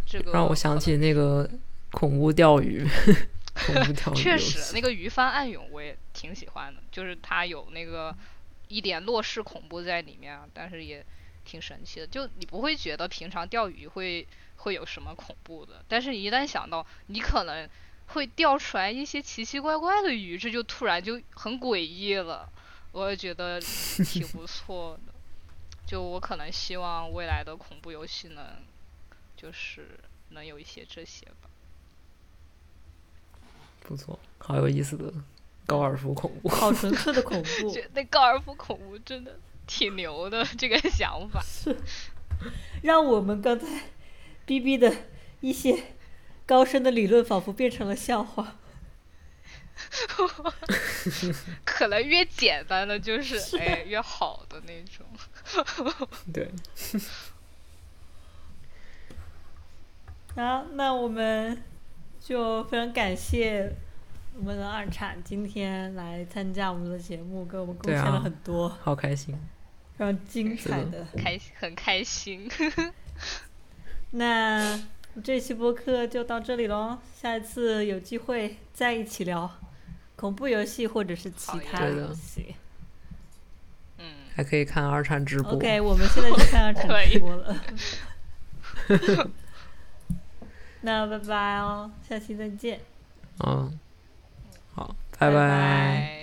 D: 这个
B: 让我想起那个恐怖钓鱼
D: 确实，那个鱼翻暗涌我也挺喜欢的，就是它有那个一点落式恐怖在里面，但是也挺神奇的。就你不会觉得平常钓鱼会会有什么恐怖的，但是你一旦想到你可能会钓出来一些奇奇怪怪的鱼，这就突然就很诡异了。我也觉得挺不 错的。就我可能希望未来的恐怖游戏能，就是能有一些这些吧。
B: 不错，好有意思的高尔夫恐怖。
A: 好纯 粹的恐怖。
D: 觉得那高尔夫恐怖真的挺牛的，这个想法。
A: 是，让我们刚才逼逼的一些高深的理论，仿佛变成了笑话。
D: 可能越简单的就是哎越好的那种。
B: 对。
A: 好，那我们就非常感谢我们的二产今天来参加我们的节目，给我们贡献了很多，
B: 好开心，
A: 非常精彩的，
D: 开很开心。
A: 那这期播客就到这里喽，下一次有机会再一起聊。恐怖游戏或者是其他游戏，
D: 嗯，
B: 还可以看二产直播。
A: OK，我们现在就看二产直播了。那拜拜哦，下期再见。
B: 嗯，好，拜拜。